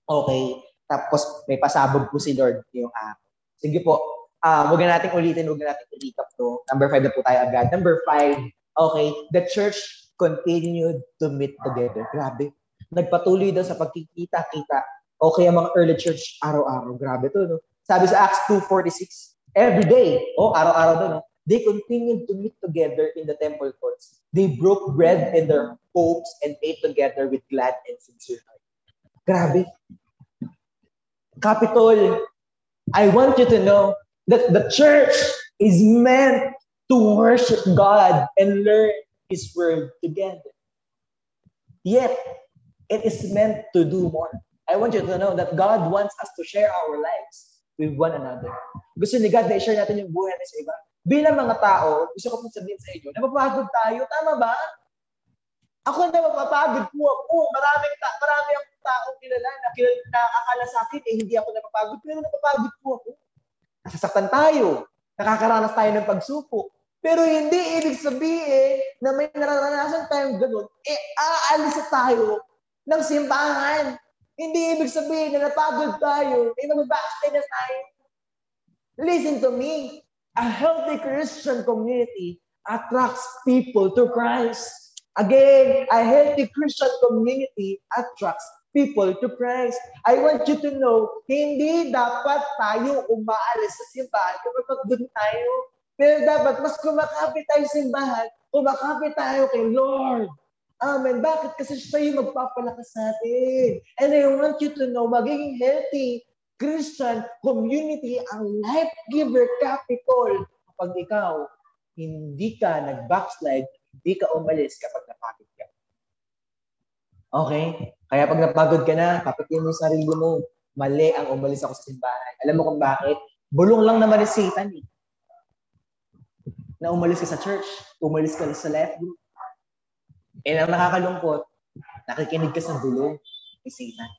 Okay. Tapos may pasabog po si Lord yung araw. Sige po, uh, huwag na natin ulitin, huwag na natin i-recap to. Number five na po tayo agad. Number five, okay, the church continued to meet together. Grabe. Nagpatuloy daw sa pagkikita-kita. Okay, ang mga early church, araw-araw. Grabe to, no? Sabi sa Acts 2.46, every day, oh, araw-araw daw, no? They continued to meet together in the temple courts. They broke bread in their homes and ate together with glad and sincere heart. Grabe. Capitol, I want you to know that the church is meant to worship God and learn His word together. Yet, it is meant to do more. I want you to know that God wants us to share our lives with one another. Gusto ni God na i-share natin yung buhay natin sa iba. Bilang mga tao, gusto ko pong sabihin sa inyo, napapagod tayo. Tama ba? Ako na mapapagod po ako. Maraming, ta- marami ang taong kilala na, kilala, na akala sa akin, eh, hindi ako napapagod. Pero napapagod po ako nasasaktan tayo, nakakaranas tayo ng pagsuko. Pero hindi ibig sabihin na may nararanasan tayong ganun, eh aalis tayo ng simbahan. Hindi ibig sabihin na napagod tayo, eh mag-backslide na tayo. Listen to me. A healthy Christian community attracts people to Christ. Again, a healthy Christian community attracts people to Christ. I want you to know, hindi dapat tayo umaalis sa simbahan kapag doon tayo. Pero dapat mas kumakapit tayo sa simbahan, kumakapit tayo kay Lord. Amen. Bakit? Kasi siya yung magpapalakas sa atin. And I want you to know, magiging healthy Christian community ang life giver capital kapag ikaw hindi ka nag-backslide, hindi ka umalis kapag napagod ka. Okay? Kaya pag napagod ka na, kapitin mo yung sarili mo. Mali ang umalis ako sa simbahan. Alam mo kung bakit? Bulong lang naman ni Satan eh. Na umalis ka sa church, umalis ka sa life group. And ang nakakalungkot, nakikinig ka sa bulong ni Satan.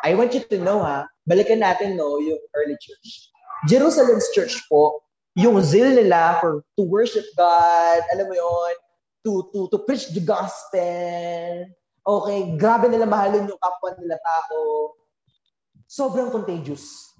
I want you to know ha, balikan natin no, yung early church. Jerusalem's church po, yung zeal nila for to worship God, alam mo yon, to to to preach the gospel, Okay, grabe nila mahalin yung kapwa nila tao. Sobrang contagious.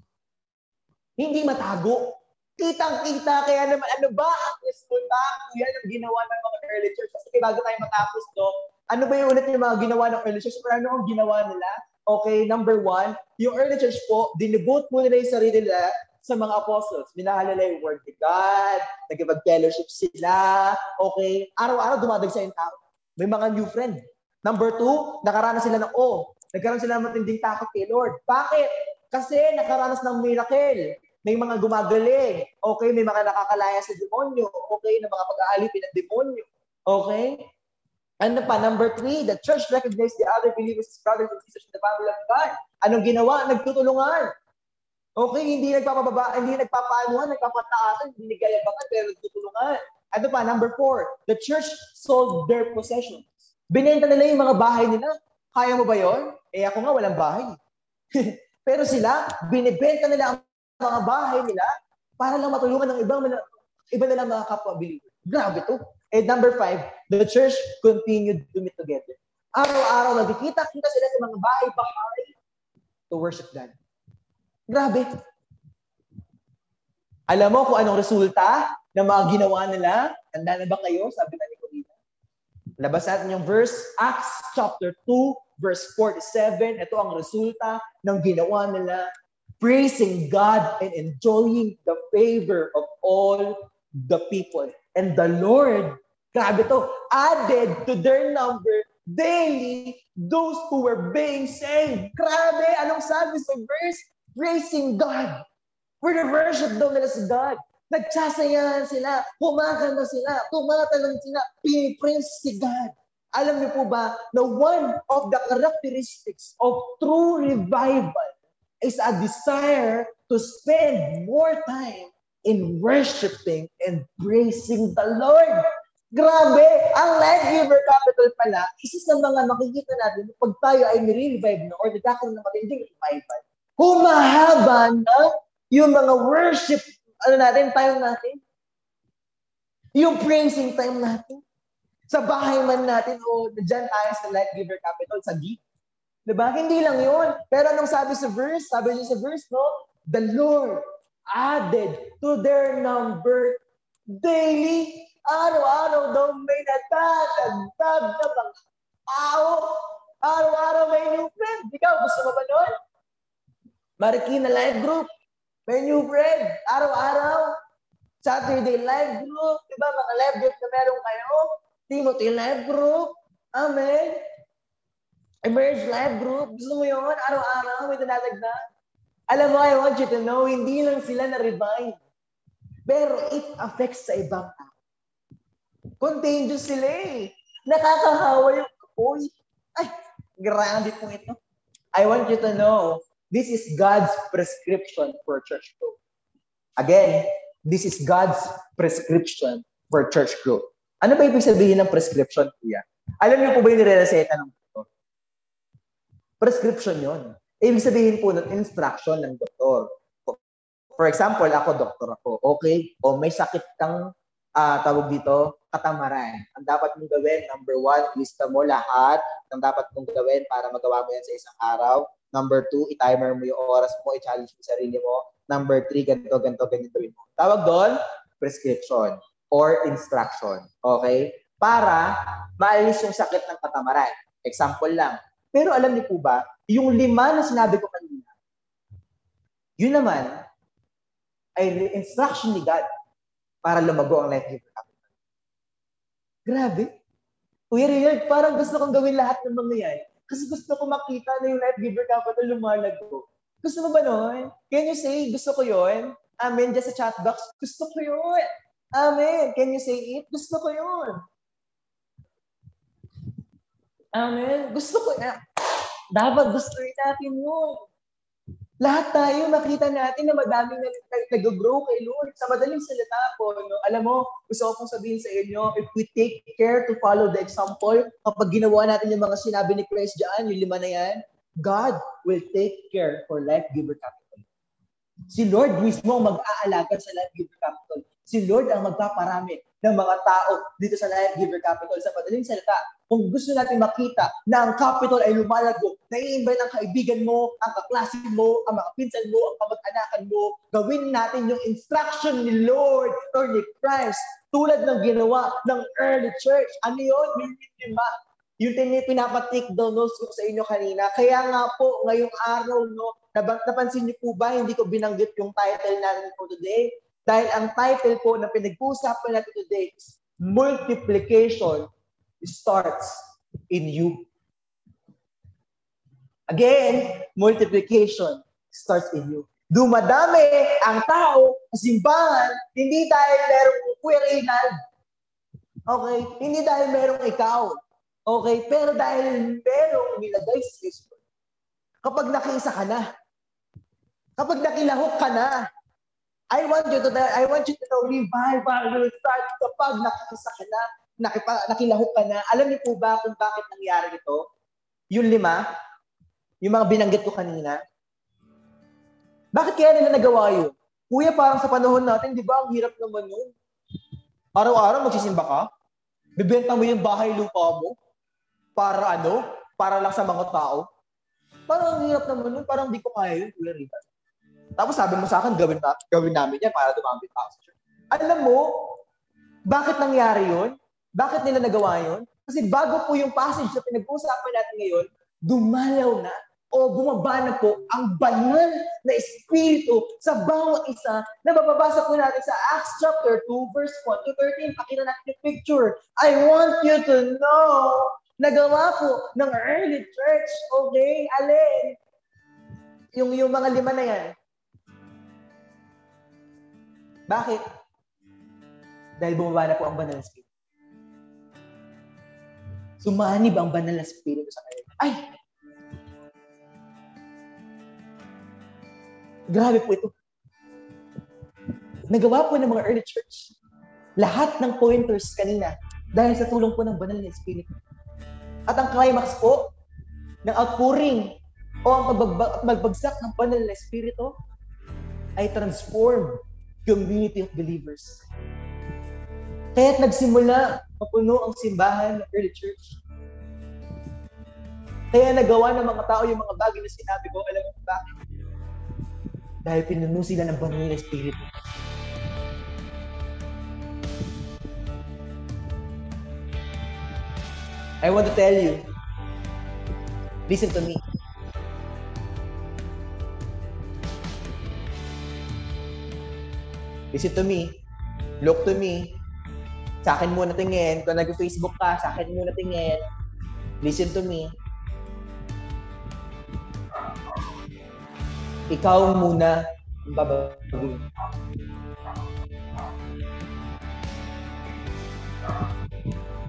Hindi matago. Kitang-kita, kaya naman, ano ba ang resulta? Yan ang ginawa ng mga early church. Kasi bago tayo matapos to, ano ba yung ulit yung mga ginawa ng early church? Pero ano ang ginawa nila? Okay, number one, yung early church po, dinibut mo nila yung sarili nila sa mga apostles. Minahal nila yung word of God, nagkipag-fellowship sila, okay? Araw-araw dumadag sa yung tao. May mga new friend. Number two, nakaranas sila ng oh, nagkaroon sila ng matinding takot kay Lord. Bakit? Kasi nakaranas ng miracle. May mga gumagaling. Okay, may mga nakakalaya sa demonyo. Okay, na mga pag-aalipin ng demonyo. Okay? Ano pa? Number three, the church recognized the other believers as brothers and sisters in the family of God. Anong ginawa? Nagtutulungan. Okay, hindi nagpapababa, hindi nagpapaanuhan, nagpapataasan, hindi nagayabangan, pero nagtutulungan. Ano pa? Number four, the church sold their possessions. Binenta nila yung mga bahay nila. Kaya mo ba yon? Eh ako nga walang bahay. Pero sila, binibenta nila ang mga bahay nila para lang matulungan ng ibang iba na lang mga kapwa believer. Grabe to. And number five, the church continued to meet together. Araw-araw nagkikita-kita sila sa mga bahay-bahay to worship God. Grabe. Alam mo kung anong resulta ng mga ginawa nila? Tanda na ba kayo? Sabi na ni Labas natin yung verse, Acts chapter 2, verse 47. Ito ang resulta ng ginawa nila. Praising God and enjoying the favor of all the people. And the Lord, grabe to, added to their number daily those who were being saved. Grabe, anong sabi sa verse? Praising God. For the worship daw nila si God. Nagsasayahan sila, kumakanta sila, tumatalon sila, pinipraise si God. Alam niyo po ba na one of the characteristics of true revival is a desire to spend more time in worshiping and praising the Lord. Grabe! Ang Life Giver Capital pala, isa sa mga makikita natin pag tayo ay nire-revive na or nagkakaroon ng matinding revival, humahaba na yung mga worship, ano natin, time natin. Yung praising time natin. Sa bahay man natin o dyan tayo sa Life Giver Capital, sa geek. Diba? Hindi lang yun. Pero anong sabi sa verse? Sabi niya sa verse, no? The Lord added to their number daily. Araw-araw daw may natagdag na mga tao. Araw-araw may new friend. Ikaw, gusto mo ba nun? Marikina Live Group. New friend. Araw-araw. Saturday Live Group. Diba? Mga live group na meron kayo. Timothy Live Group. Amen. Emerge Live Group. Gusto mo yun? Araw-araw may dinadagdag. Alam mo, I want you to know, hindi lang sila na-revive. Pero it affects sa ibang tao. Contagious sila eh. Nakakahawa yung kapoy. Ay, grabe po ito. I want you to know, this is God's prescription for church growth. Again, this is God's prescription for church growth. Ano ba ibig sabihin ng prescription, kuya? Alam niyo po ba yung nirereseta ng doktor? Prescription yon. Ibig sabihin po ng instruction ng doktor. For example, ako doktor ako. Okay? O may sakit kang uh, tawag dito, katamaran. Ang dapat mong gawin, number one, lista mo lahat ng dapat mong gawin para magawa mo yan sa isang araw. Number two, i-timer mo yung oras mo, i-challenge mo sarili mo. Number three, ganito, ganito, ganito mo. Tawag doon, prescription or instruction. Okay? Para maalis yung sakit ng katamaran. Example lang. Pero alam niyo po ba, yung lima na sinabi ko kanina, yun naman ay instruction ni God para lumago ang life giver capital. Grabe. Kuya Richard, parang gusto kong gawin lahat ng mga yan. Kasi gusto ko makita na yung life giver capital lumalago. Gusto mo ba nun? Can you say, gusto ko yon? Amen, just sa chat box. Gusto ko yun. Amen. Can you say it? Gusto ko yun. Amen. Gusto ko na. Dapat gusto rin natin yun. Lahat tayo, makita natin na madami na nag-grow kay Lord. Sa madaling salita po, no? alam mo, gusto ko pong sabihin sa inyo, if we take care to follow the example, kapag ginawa natin yung mga sinabi ni Christ dyan, yung lima na yan, God will take care for Life Giver Capital. Si Lord mismo ang mag-aalaga sa Life Giver Capital. Si Lord ang magpaparami ng mga tao dito sa Life Giver Capital. Sa madaling salita, kung gusto natin makita na ang capital ay lumalago, nai-invite ang kaibigan mo, ang kaklase mo, ang mga pinsan mo, ang kamag-anakan mo, gawin natin yung instruction ni Lord or ni Christ tulad ng ginawa ng early church. Ano yun? Yung lima. Yung pinapatik daw no, sa inyo kanina. Kaya nga po, ngayong araw, no, napansin niyo po ba, hindi ko binanggit yung title natin for today. Dahil ang title po na pinag-uusapan natin today is Multiplication starts in you. Again, multiplication starts in you. Dumadami ang tao simbahan, hindi dahil merong Kuya Reynald. Okay? Hindi dahil merong ikaw. Okay? Pero dahil merong nilagay sa Facebook. Kapag nakisa ka na, kapag nakilahok ka na, I want you to I want you to know revival will start kapag nakisa ka na nakipa, nakilahok ka na. Alam niyo po ba kung bakit nangyari ito? Yung lima, yung mga binanggit ko kanina, bakit kaya nila nagawa yun? Kuya, parang sa panahon natin, di ba, ang hirap naman yun. Araw-araw magsisimba ka, bibenta mo yung bahay lupa mo, para ano? Para lang sa mga tao. Parang ang hirap naman yun, parang di ko kaya yun, Kuya Rita. Tapos sabi mo sa akin, gawin, na, gawin namin yan para dumami tao sa church. Alam mo, bakit nangyari yun? Bakit nila nagawa yun? Kasi bago po yung passage na pinag-uusapan natin ngayon, dumalaw na o bumaba na po ang banal na espiritu sa bawat isa na mababasa po natin sa Acts chapter 2 verse 1 to 13. Pakita natin yung picture. I want you to know nagawa po ng early church. Okay, alin? Yung, yung mga lima na yan. Bakit? Dahil bumaba na po ang banal na spirit. Sumanib ang banal na spirit sa kanila. Ay! Grabe po ito. Nagawa po ng mga early church lahat ng pointers kanina dahil sa tulong po ng banal na spirit. At ang climax po ng outpouring o ang magbagsak ng banal na espiritu ay transform community of believers. Kaya't nagsimula mapuno ang simbahan ng early church. Kaya nagawa ng mga tao yung mga bagay na sinabi ko, alam mo bakit? Dahil pinuno sila ng banal na Espiritu. I want to tell you, listen to me. Listen to me. Look to me. Sa akin muna tingin. Kung nag-Facebook ka, sa akin muna tingin. Listen to me. Ikaw muna ang babaguhin.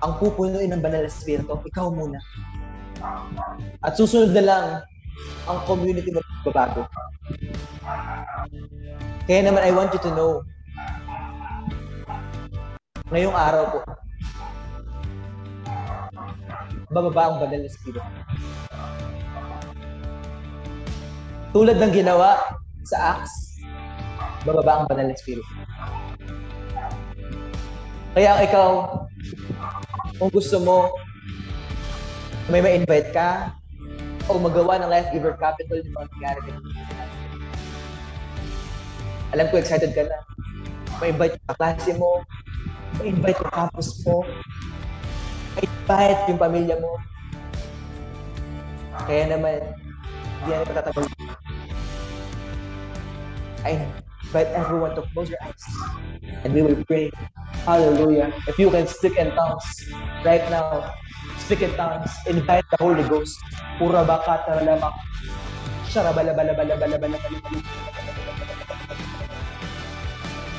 Ang pupunuin ng banal na spirito, ikaw muna. At susunod na lang ang community mo babago. Kaya naman, I want you to know, ngayong araw po, bababa ang banal na spirit. Tulad ng ginawa sa Acts, bababa ang banal na spirit. Kaya ikaw, kung gusto mo, may ma-invite ka, o magawa ng leftover capital ng mga nangyari ka Alam ko, excited ka na. Ma-invite yung klase mo, ma-invite yung campus mo, ma-invite yung pamilya mo. Kaya naman, hindi na patatagal. I invite everyone to close your eyes and we will pray. Hallelujah. If you can stick and tongues right now, speak in tongues, invite the Holy Ghost. Pura baka talamak.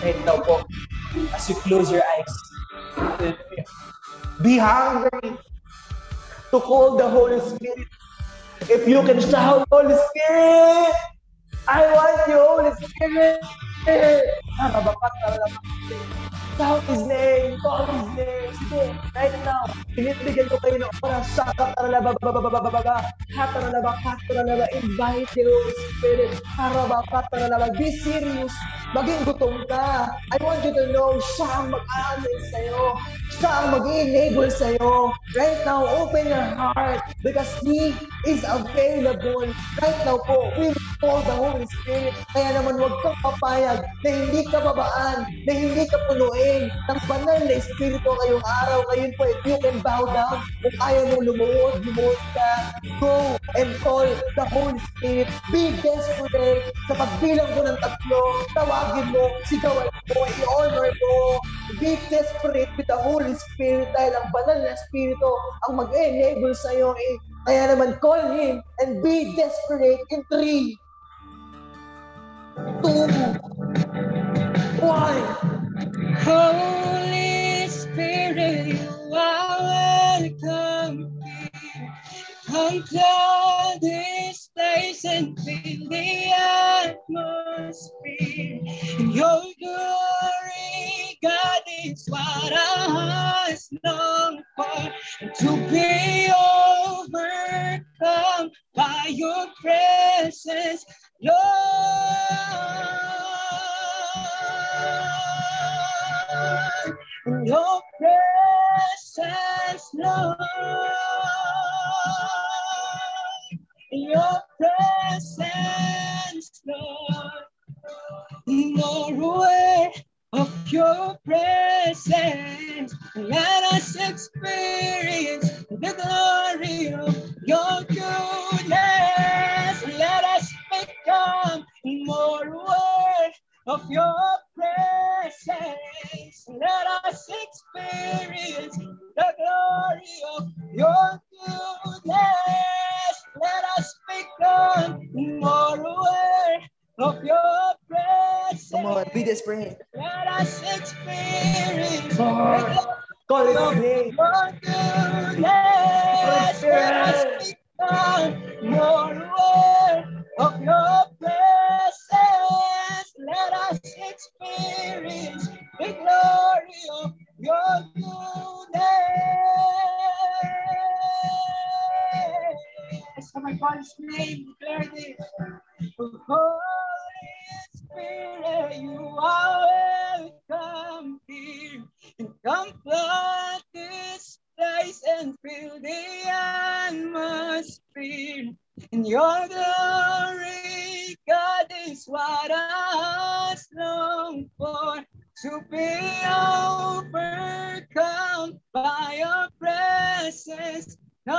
Right now po, as you close your eyes, be hungry to call the Holy Spirit. If you can shout, Holy Spirit, I want you, Holy Spirit. Shout His name, call His name. Sige, right now, binibigyan ko kayo ng oras. Sakataralaba, babababababa. Kataralaba, kataralaba. Invite the Holy Spirit. Karaba, kataralaba. Be serious. Maging gutom ka. I want you to know, siya ang mag-aamin sa'yo. Siya ang mag-enable sa'yo. Right now, open your heart because He is available. Right now po, we call the Holy Spirit. Kaya naman huwag kang papayag na hindi ka babaan, na hindi ka punuin ng banal na Espiritu ngayong araw. Ngayon po, if you can bow down, kung kaya mo lumuhod, lumuhod ka, go and call the Holy Spirit. Be desperate sa pagbilang ko ng tatlo. Tawagin mo, sigawan mo, i-honor mo. Be desperate with the Holy Spirit dahil ang banal na Espiritu ang mag-enable sa'yo. Eh. Kaya naman, call Him and be desperate in three, two, one.
Holy Spirit, you are welcome here. Come to this place and fill the atmosphere. In your glory, God is what our hearts long for. To presence. No.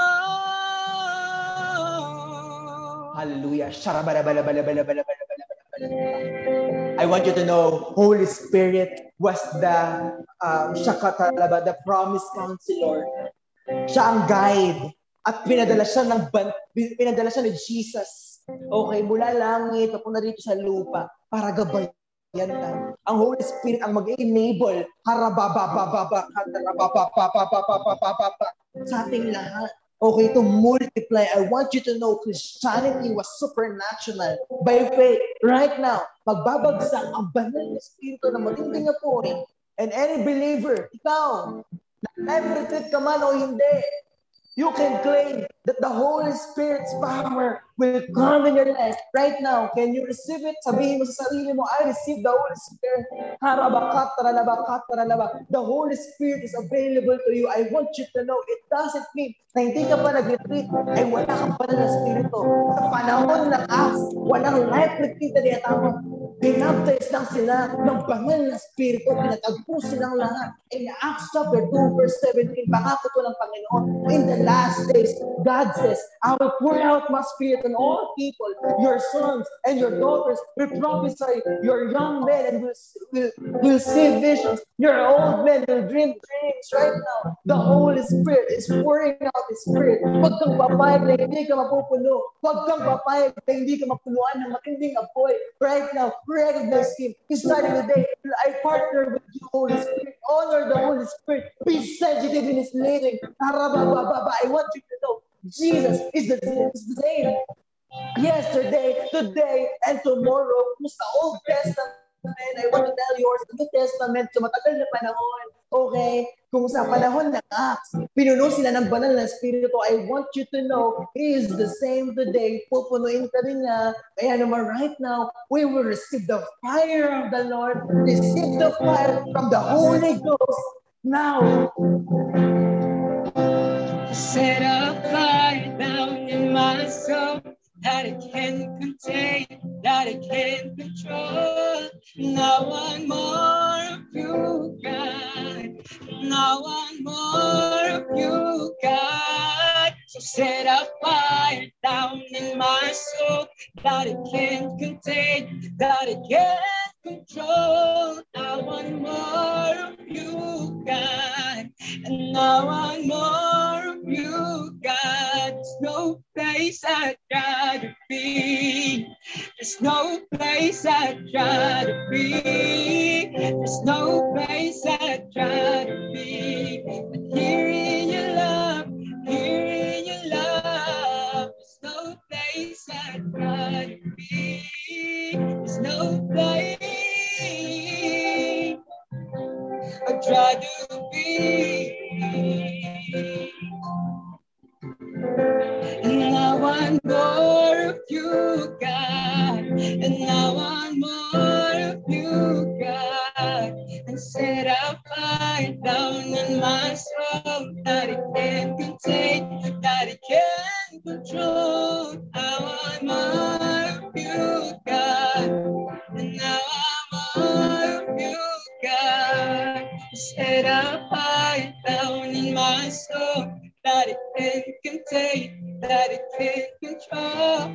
Hallelujah. I want you to know, Holy Spirit was the um, the promised counselor. Siya ang guide. At pinadala siya ng pinadala siya ni Jesus. Okay, mula langit, papunta dito sa lupa para gabayan ka. Ang Holy Spirit ang mag-enable harabababababa, harababababababababa, sa ating lahat. Okay, to multiply. I want you to know Christianity was supernatural. By faith, right now, magbabagsak ang banal na Espiritu na matinding apoy. And any believer, ikaw, na-retreat ka man o hindi, you can claim that the Holy Spirit's power will come in your life right now. Can you receive it? Sabihin mo sa sarili mo, I receive the Holy Spirit. Harabakat, taralabakat, taralaba. The Holy Spirit is available to you. I want you to know, it doesn't mean na hindi ka pa nag-retreat, ay wala kang banal na Espiritu. Sa panahon ng Acts, walang life retreat na tinatawag. Binaptize lang sila ng banal na Espiritu. Pinatagpo silang lahat. In Acts chapter 2, verse 17, pangako to ng Panginoon, in the last days, God says, I will pour out my Spirit on all people. Your sons and your daughters will prophesy. Your young men and will, will, will see visions. Your old men will dream dreams right now. The Holy Spirit is pouring out His Spirit. Huwag kang papayag na hindi ka mapupuno. Huwag kang papayag na hindi ka mapuluan ng matinding apoy. Right now, recognize Him. Starting today, I partner with you, Holy Spirit. Honor the Holy Spirit. Be sensitive in His leading. I want you to know Jesus is the, is the yesterday, today, and tomorrow. Sa Old Testament, I want to tell you, sa New Testament, sa matagal na panahon, okay, kung sa panahon ng Acts, pinuno sila ng banal na Espiritu, I want you to know, He is the same today. Pupunuin ka rin niya. Kaya naman right now, we will receive the fire of the Lord, receive the fire from the Holy Ghost now.
Set a fire down in my soul that it can't contain, that it can't control. Now one more of you, God. Now one more of you, God. So set a fire down in my soul that it can't contain, that it can't control. Now one more of you, God. And now one more of you, God. There's no place I'd rather be. There's no place I'd rather be. There's no place I'd rather be. But here in your love, here in your love. There's no place I'd rather be. There's no place I'd rather be. And I want more of you, God. And I want more of you, God. And set a fire down in my soul that it can't contain, that it can't control. I it can't contain, that it can't control.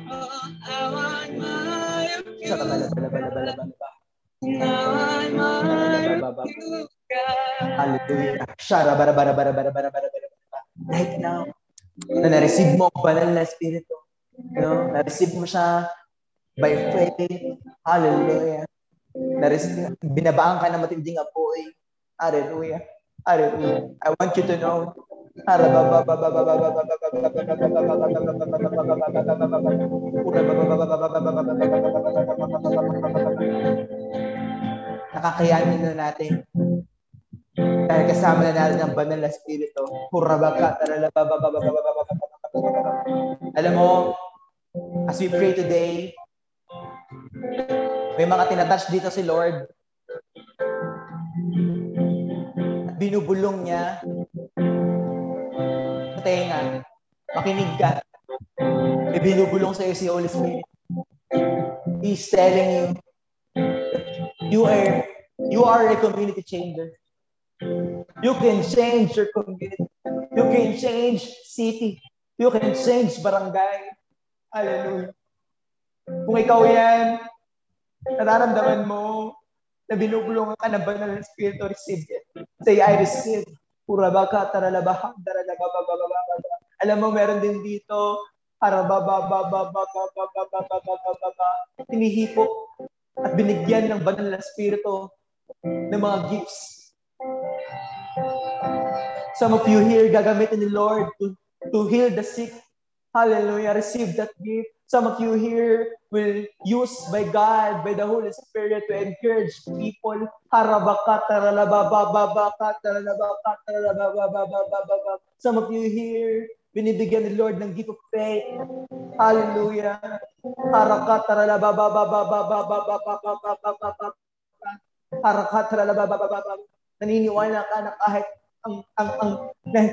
Now I'm of you, God.
Hallelujah. Shara bara bara bara bara bara bara bara. Right now, na na-receive mo ang banal na Espiritu. You know, na-receive mo siya by faith. Hallelujah. Na-receive, binabaan ka ng matinding apoy. Hallelujah. Hallelujah. I want you to know. Nakakayanin na natin dahil kasama na natin ang banal na spirito. Hurabaka, Alam mo, As we pray today, may mga tinatouch dito si Lord. At binubulong niya tenga. Makinig ka. May binubulong sa iyo si Holy Spirit. He's telling you, you are you are a community changer. You can change your community. You can change city. You can change barangay. Hallelujah. Kung ikaw yan, nararamdaman mo na binubulungan ka ng banal ng Espiritu, receive it. Say, I receive. Purabaka, taralabaha, taralababababababa. Alam mo, meron din dito, harababababababababababababa. Tinihipo at binigyan ng banal na Espiritu ng mga gifts. Some of you here, gagamitin ni Lord to, to heal the sick. Hallelujah. Receive that gift. Some of you here will use by God, by the Holy Spirit to encourage people. Some of you here, binibigyan ni Lord ng gift of faith. Hallelujah. Naniniwala ka na kahit ang, ang, ang,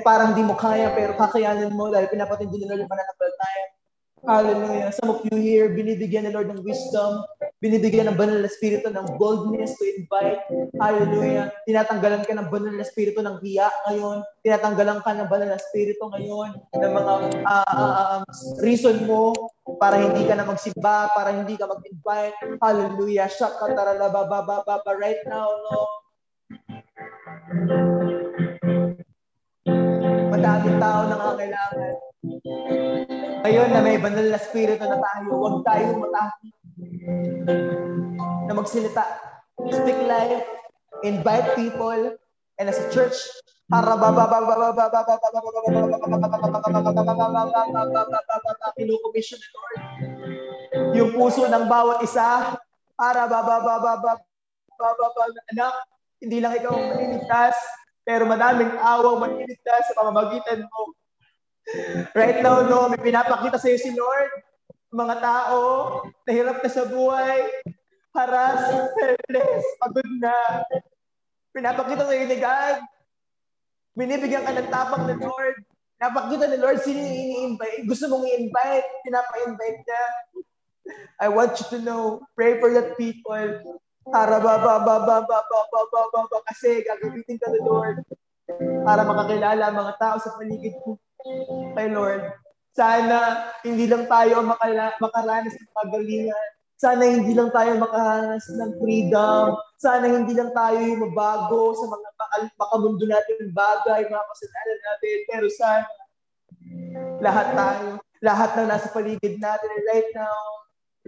parang di mo kaya pero kakayanin mo dahil pinapatindi ni Lord yung pananampalataya. Hallelujah. Some of you here, binibigyan ni Lord ng wisdom, binibigyan ng banal na spirito ng boldness to invite. Hallelujah. Tinatanggalan ka ng banal na spirito ng hiya ngayon. Tinatanggalan ka ng banal na spirito ngayon ng mga uh, uh, reason mo para hindi ka na magsimba, para hindi ka mag-invite. Hallelujah. Shaka taralababababa right now, no? Madaming tao nangangailangan. Ngayon na may banal na spirito na tayo, huwag tayong matakot na magsilita. Speak life, invite people, and as a church, kinukomission ni Lord. Yung puso ng bawat isa, para bababababab, anak, hindi lang ikaw ang maniligtas, pero madaming awang maniligtas sa pamamagitan mo. Right now, no, may pinapakita sa iyo si Lord. Mga tao, nahirap na sa buhay, haras, helpless, pagod na. Pinapakita sa iyo ni God. Binibigyan ka ng tapak ng Lord. Napakita ni Lord, sino ini-invite? Gusto mong i-invite, pinapa-invite niya. I want you to know, pray for that people. Para ba ba ba ba ba ba ba ba ba ba kasi gagamitin ka ni Lord para makakilala ang mga tao sa paligid mo kay Lord. Sana hindi lang tayo makala, makaranas ng pagalingan. Sana hindi lang tayo makaranas ng freedom. Sana hindi lang tayo yung mabago sa mga makamundo natin bagay, mga kasalanan natin. Pero sana lahat tayo, lahat na nasa paligid natin right now,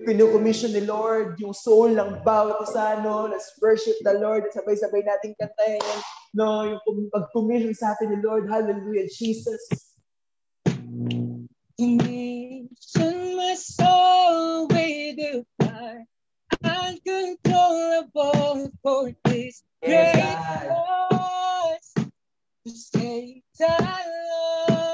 pinukomission ni Lord, yung soul ng bawat isa, no? Let's worship the Lord at sabay-sabay nating kantahin, no? Yung pag-commission sa atin ni Lord, hallelujah, Jesus.
Condition my soul with the fire, uncontrollable for this great I... voice. The state I love.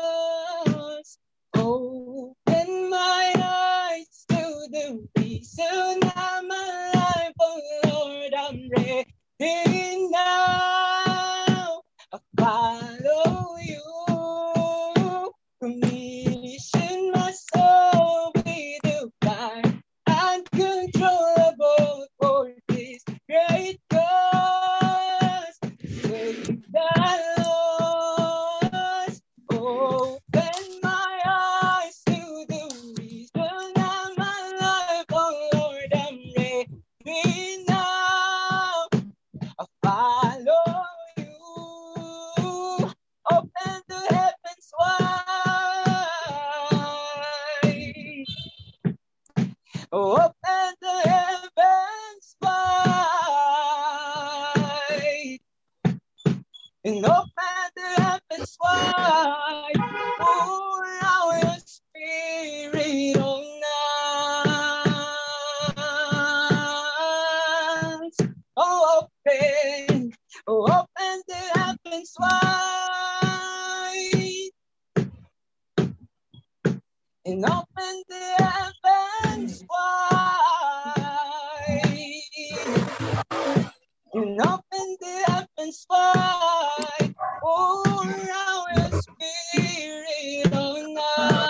and spite all our spirit on night.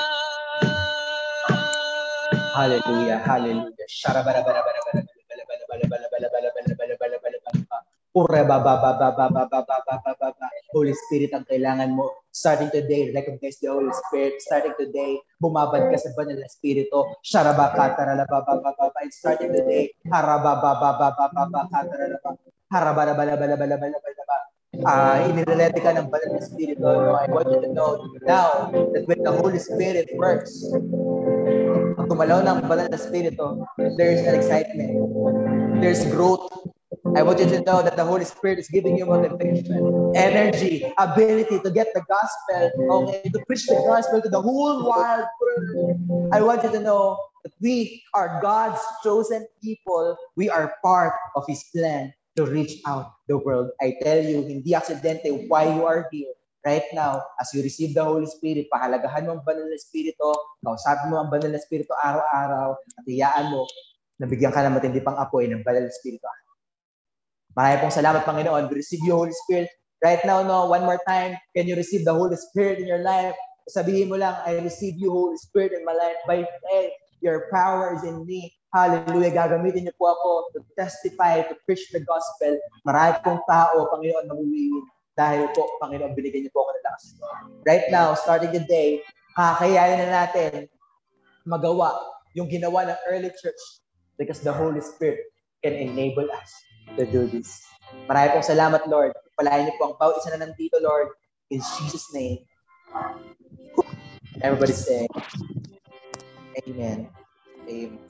Hallelujah, hallelujah. Holy Spirit ang
kailangan mo. Starting today, recognize the Holy Spirit. Starting today, bumabad ka sa banal na Espiritu. Sharabakatara la ba ba ba ba ba. Starting today, harababababababakatara la Harabalabalabalabalabalaba. Uh, inilelete ka ng banal na Espiritu. No, I want you to know now that when the Holy Spirit works, pag tumalaw ng banal na Espiritu, there's an excitement. There's growth. I want you to know that the Holy Spirit is giving you motivation, energy, ability to get the gospel, okay, to preach the gospel to the whole world. I want you to know that we are God's chosen people. We are part of His plan to reach out the world. I tell you, hindi aksidente why you are here right now, as you receive the Holy Spirit, pahalagahan mo ang banal na Espiritu, kausapin mo ang banal na Espiritu araw-araw, at iyaan mo, nabigyan ka ng matindi pang apoy ng banal na Espiritu. Marami pong salamat, Panginoon. We receive you, Holy Spirit. Right now, no, one more time, can you receive the Holy Spirit in your life? Sabihin mo lang, I receive you, Holy Spirit, in my life by faith. Your power is in me. Hallelujah. Gagamitin niyo po ako to testify, to preach the gospel. Marami pong tao, Panginoon, mabuwiwin. Dahil po, Panginoon, binigyan niyo po ako ng lakas. Right now, starting the day, kakayanin na natin magawa yung ginawa ng early church because the Holy Spirit can enable us to do this. Marami pong salamat, Lord. Palayan niyo po ang bawat isa na nandito, Lord. In Jesus' name. Everybody say, Amen. Amen.